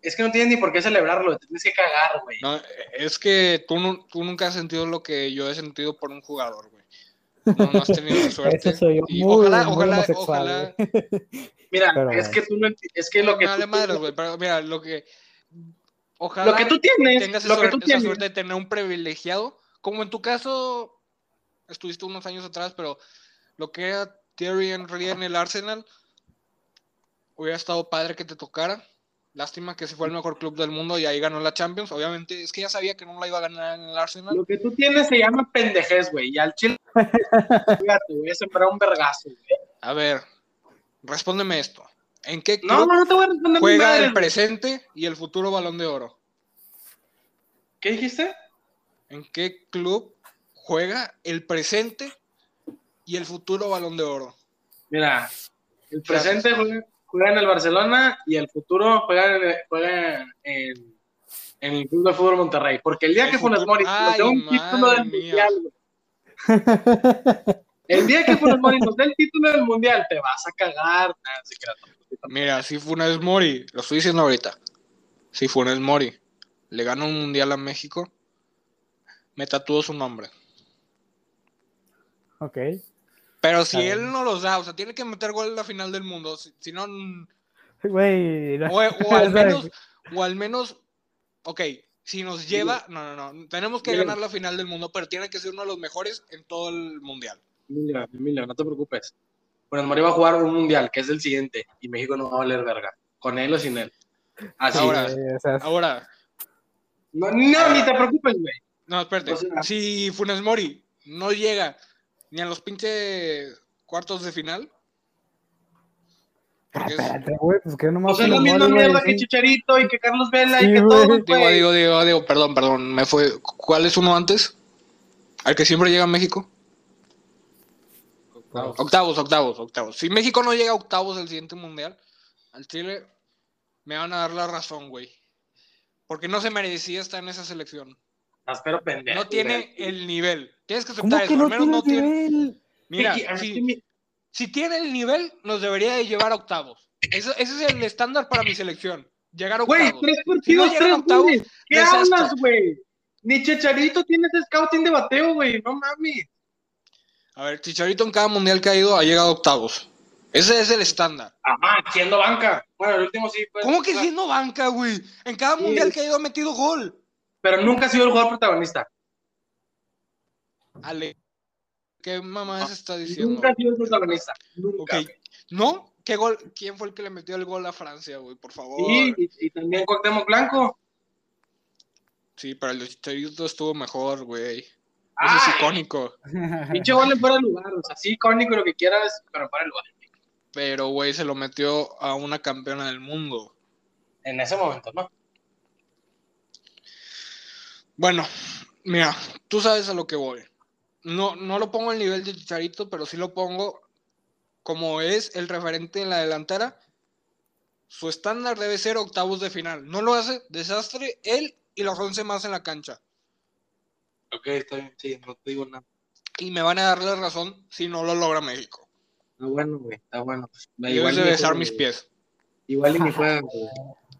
Es que no tienes ni por qué celebrarlo, te tienes que cagar, güey. No, es que tú, nu- tú nunca has sentido lo que yo he sentido por un jugador, güey. No, no has tenido la suerte. Eso soy yo, muy, ojalá, muy ojalá, ojalá. Mira, Pero es que tú no es que lo que Me vale tú madres, tienes- güey. Pero mira, lo que. Ojalá lo que tú tienes, tengas lo esa, que tú esa tienes. suerte de tener un privilegiado. Como en tu caso, estuviste unos años atrás, pero lo que era Thierry Henry en el Arsenal, hubiera estado padre que te tocara. Lástima que se fue el mejor club del mundo y ahí ganó la Champions. Obviamente, es que ya sabía que no la iba a ganar en el Arsenal. Lo que tú tienes se llama pendejez, güey. Y al chile, fíjate, voy a sembrar un vergazo, güey. A ver, respóndeme esto. ¿En qué No, club no, no te voy a responder juega madre, el presente y el futuro balón de oro? ¿Qué dijiste? ¿En qué club juega el presente y el futuro balón de oro? Mira, el presente juega, juega en el Barcelona y el futuro juega en, juega en, en el Club de Fútbol Monterrey. Porque el día El que Funes Mori dé Ay, un título del. Mundial. El día que Funes Mori nos dé el título del Mundial, te vas a cagar. Mira, si Funes Mori, lo estoy diciendo ahorita, si Funes Mori le gana un mundial a México, me tatúo su nombre. Ok. Pero si él no los da, o sea, tiene que meter gol en la final del mundo, si, si no, mm, Güey. no. o, o al menos, o al menos, ok, si nos lleva, no, no, no, tenemos que ganar la final del mundo, pero tiene que ser uno de los mejores en todo el mundial. Emilio, Emilio, no te preocupes. Funes Mori va a jugar un Mundial, que es el siguiente, y México no va a valer verga. Con él o sin él. Así. Ahora, Ahora, No, no, ni te preocupes, güey. no, espérate, si Funes Mori no llega ni a los pinches cuartos de final, ah, espérate, güey, pues que nomás O sea, es la misma mierda que. Chicharito y que Carlos Vela Sí, y que todos, Digo, digo, digo, digo, perdón, perdón, me fue. ¿Cuál es uno antes? ¿Al que siempre llega a México? Octavos, octavos, octavos. Si México no llega a octavos del siguiente mundial, al Chile me van a dar la razón, güey. Porque no se merecía estar en esa selección. Ah, pendejo. No tiene güey. el nivel. Tienes que ¿Cómo aceptar que eso. Al no menos tiene no tiene. nivel? Mira, si, me- si tiene el nivel, nos debería de llevar a octavos. Eso- ese es el estándar para mi selección. Llegar a Güey, octavos. tres Si no partidos, tres octavos, goles. ¿Qué hablas, güey? Ni Chicharito tiene ese scouting de bateo, güey. No mames. A ver, Chicharito en cada mundial que ha ido ha llegado a octavos. Ese es el estándar. Ajá, siendo banca. Bueno, el último sí. pues, ¿Cómo que siendo banca, güey? En cada Sí. mundial que ha ido ha metido gol. Pero nunca ha sido el jugador protagonista. Ale, ¿qué mamá se está diciendo? Nunca ha sido el protagonista. Nunca. ¿No? ¿Qué gol? ¿Quién fue el que le metió el gol a Francia, güey? Por favor. Sí, y, y también Cuauhtémoc Blanco. Sí, pero el Chicharito estuvo mejor, güey. Ay. es icónico. Pinche gol en fuera de lugar. O sea, sí, icónico lo que quieras, pero fuera de lugar. Pero, güey, se lo metió a una campeona del mundo. En ese momento, ¿no? Bueno, mira, tú sabes a lo que voy. No, no lo pongo al nivel de Chicharito, pero sí lo pongo como es el referente en la delantera. Su estándar debe ser octavos de final. No lo hace, desastre, él y los 11 más en la cancha. Ok, está bien. Sí, no te digo nada. Y me van a dar la razón si no lo logra México. Está bueno, güey. Está bueno. Debes de besar mis pies. Igual y ni juega, güey.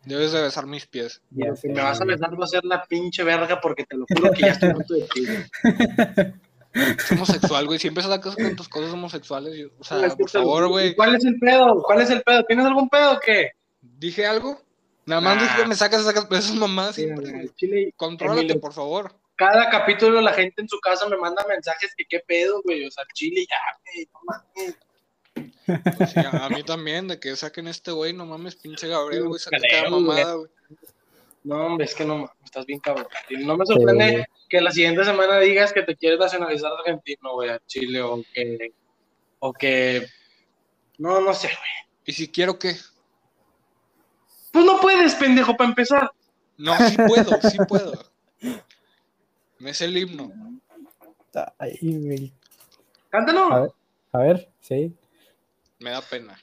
Debes de besar mis pies. Ya sé, me vas a besar va a ser la pinche verga porque te lo juro que ya estoy harto de ti, güey. Es homosexual, güey. Siempre sacas con tus cosas homosexuales. yo- O sea, Es que por favor, güey. ¿Cuál es el pedo? ¿Cuál es el pedo? ¿Tienes algún pedo o qué? ¿Dije algo? Nada más Ah. dije que me sacas esas esas mamás Mira, siempre. al Chile, Contrólate, Emilio. por favor. Cada capítulo la gente en su casa me manda mensajes que qué pedo, güey. O sea, Chile ya, güey, no mames. Pues sí, a, mí también, de que saquen este güey, no mames, pinche Gabriel, güey, saca cada mamada, güey. No, hombre, es que no mames, estás bien cabrón. Y no me sorprende que la siguiente semana digas que te quieres nacionalizar argentino, güey, a Chile o que. O que. No, no sé, güey. Y si quiero que. Pues no puedes, pendejo, para empezar. No, sí puedo, sí puedo. Me sé el himno. Ay, güey. Cántalo. A ver, a ver, sí. Me da pena.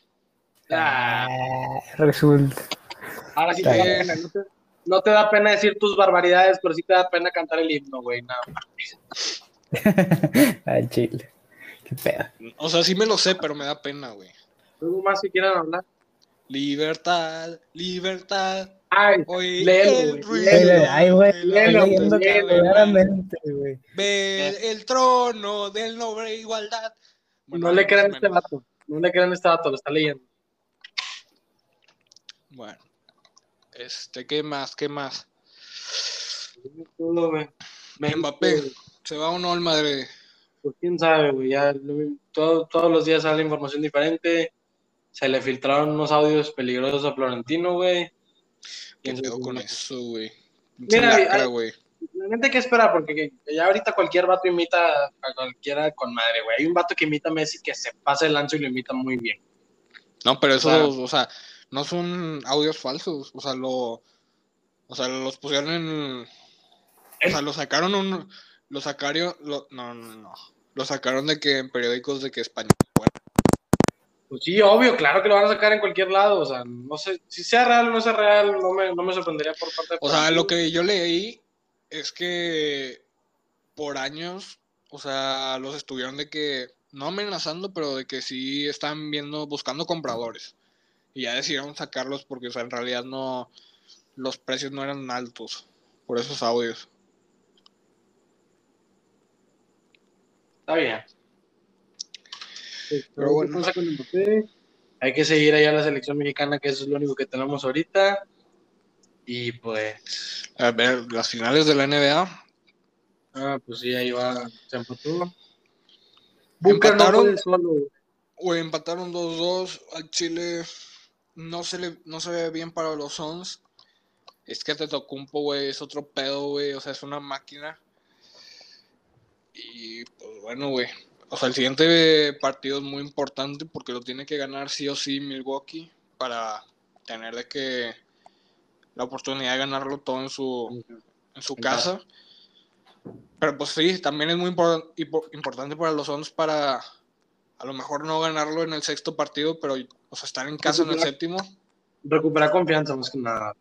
Ah, Ah, resulta. ahora sí te da pena. No te, no te da pena decir tus barbaridades, pero sí te da pena cantar el himno, güey. Nada más. Al chile. Qué pedo. O sea, sí me lo sé, pero me da pena, güey. ¿Algo más que quieran hablar? Libertad, libertad. Ay, Oye, léelo, el güey, ruido léelo. Ay, güey, de estoy la léelo, leyendo léelo, montaña. claramente, güey. Ver el trono del noble igualdad. Bueno, no le crean a este vato. No le crean a este vato, lo está leyendo. Bueno. Este, ¿qué más? ¿Qué más? Todo, güey. Mbappé. ¿Se va o no al Madrid? Pues quién sabe, güey. Ya todo- todos los días sale información diferente. Se le filtraron unos audios peligrosos a Florentino, güey. ¿Qué pedo con eso, güey? Mira, güey. Realmente hay que esperar, porque que- ya ahorita cualquier vato imita a cualquiera con madre, güey. Hay un vato que imita a Messi que se pasa el ancho y lo imita muy bien. No, pero eso, o sea, no son audios falsos. O sea, lo. O sea, los pusieron en. O sea, lo sacaron un. Lo sacaron. Lo, no, no, no. Lo sacaron de que en periódicos de que España. Pues sí, obvio, claro que lo van a sacar en cualquier lado. O sea, no sé, si sea real o no sea real, no me, no me sorprendería por parte de o sea, lo que yo leí es que por años, o sea, los estuvieron de que. No amenazando, pero de que sí están viendo, buscando compradores. Y ya decidieron sacarlos porque, o sea, en realidad no. Los precios no eran altos por esos audios. Está bien. Pero bueno. Cosa con Mbappé. Hay que seguir allá a la selección mexicana, que eso es lo único que tenemos ahorita. Y pues, A ver, las finales de la NBA. ah, pues sí, ahí va, se empató. Empataron. Güey, empataron 2-2 al Chile. No se, le, no se ve bien para los Suns. Es que te tocó un po, güey. Es otro pedo, güey. O sea, es una máquina. Y pues bueno, güey. O sea, el siguiente partido es muy importante porque lo tiene que ganar sí o sí Milwaukee para tener de que la oportunidad de ganarlo todo en su, en su casa. Pero pues sí, también es muy impor- impo- importante para los Suns para a lo mejor no ganarlo en el sexto partido, pero o sea, estar en casa en el séptimo. Recuperar confianza más que nada.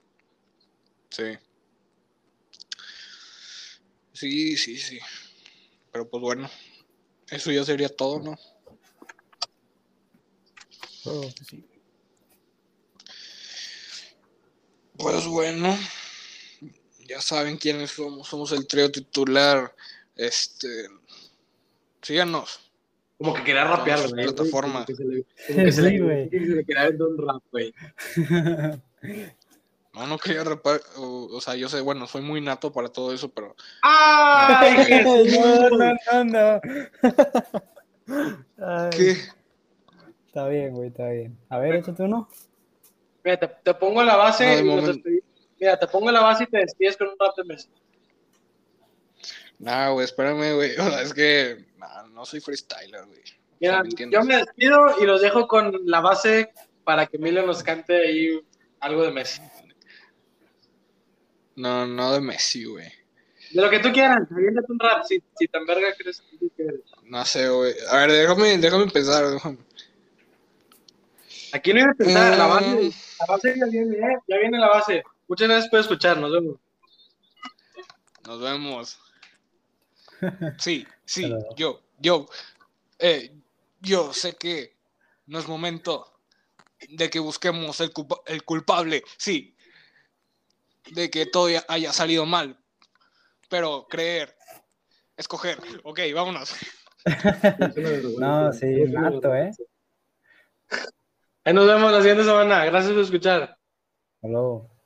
Sí. Sí, sí, sí. Pero pues bueno, eso ya sería todo, ¿no? Oh, pues sí. Pues bueno, ya saben quiénes somos. Somos el trío titular. Este, síganos. Como que quería rapear, güey. sus plataformas. Como que se le, como que se Sí, le- güey. que se le quería vender un rap, güey. No, no quería rapar, o, o sea, yo sé, bueno, soy muy nato para todo eso, pero ¡Ay, no, no, no, no. Ay, ¿qué? Está bien, güey, está bien. A ver, échate uno. Mira, te, te pongo la base No, y despedi- Mira, te pongo la base y te despides con un rap de Messi. Nah, güey, espérame, güey. O sea, es que nah, no soy freestyler, güey. O sea, Mira, yo me despido y los dejo con la base para que Emilio nos cante ahí algo de Messi. No, no de Messi, güey. De lo que tú quieras, aviéntate un rap, si, si tan verga crees que eres. No sé, güey. A ver, déjame, déjame pensar. déjame. Aquí no iba a pensar, la base, Mm. la base ya viene, ¿eh? Ya viene la base. Muchas gracias por escuchar, nos vemos. Nos vemos. Sí, sí, yo, yo, eh, yo sé que no es momento de que busquemos el, culpa- el culpable, sí, de que todo ya haya salido mal, pero creer, escoger, ok, vámonos. No, sí, nato, ¿eh? Ahí nos vemos la siguiente semana. Gracias por escuchar. Hasta luego.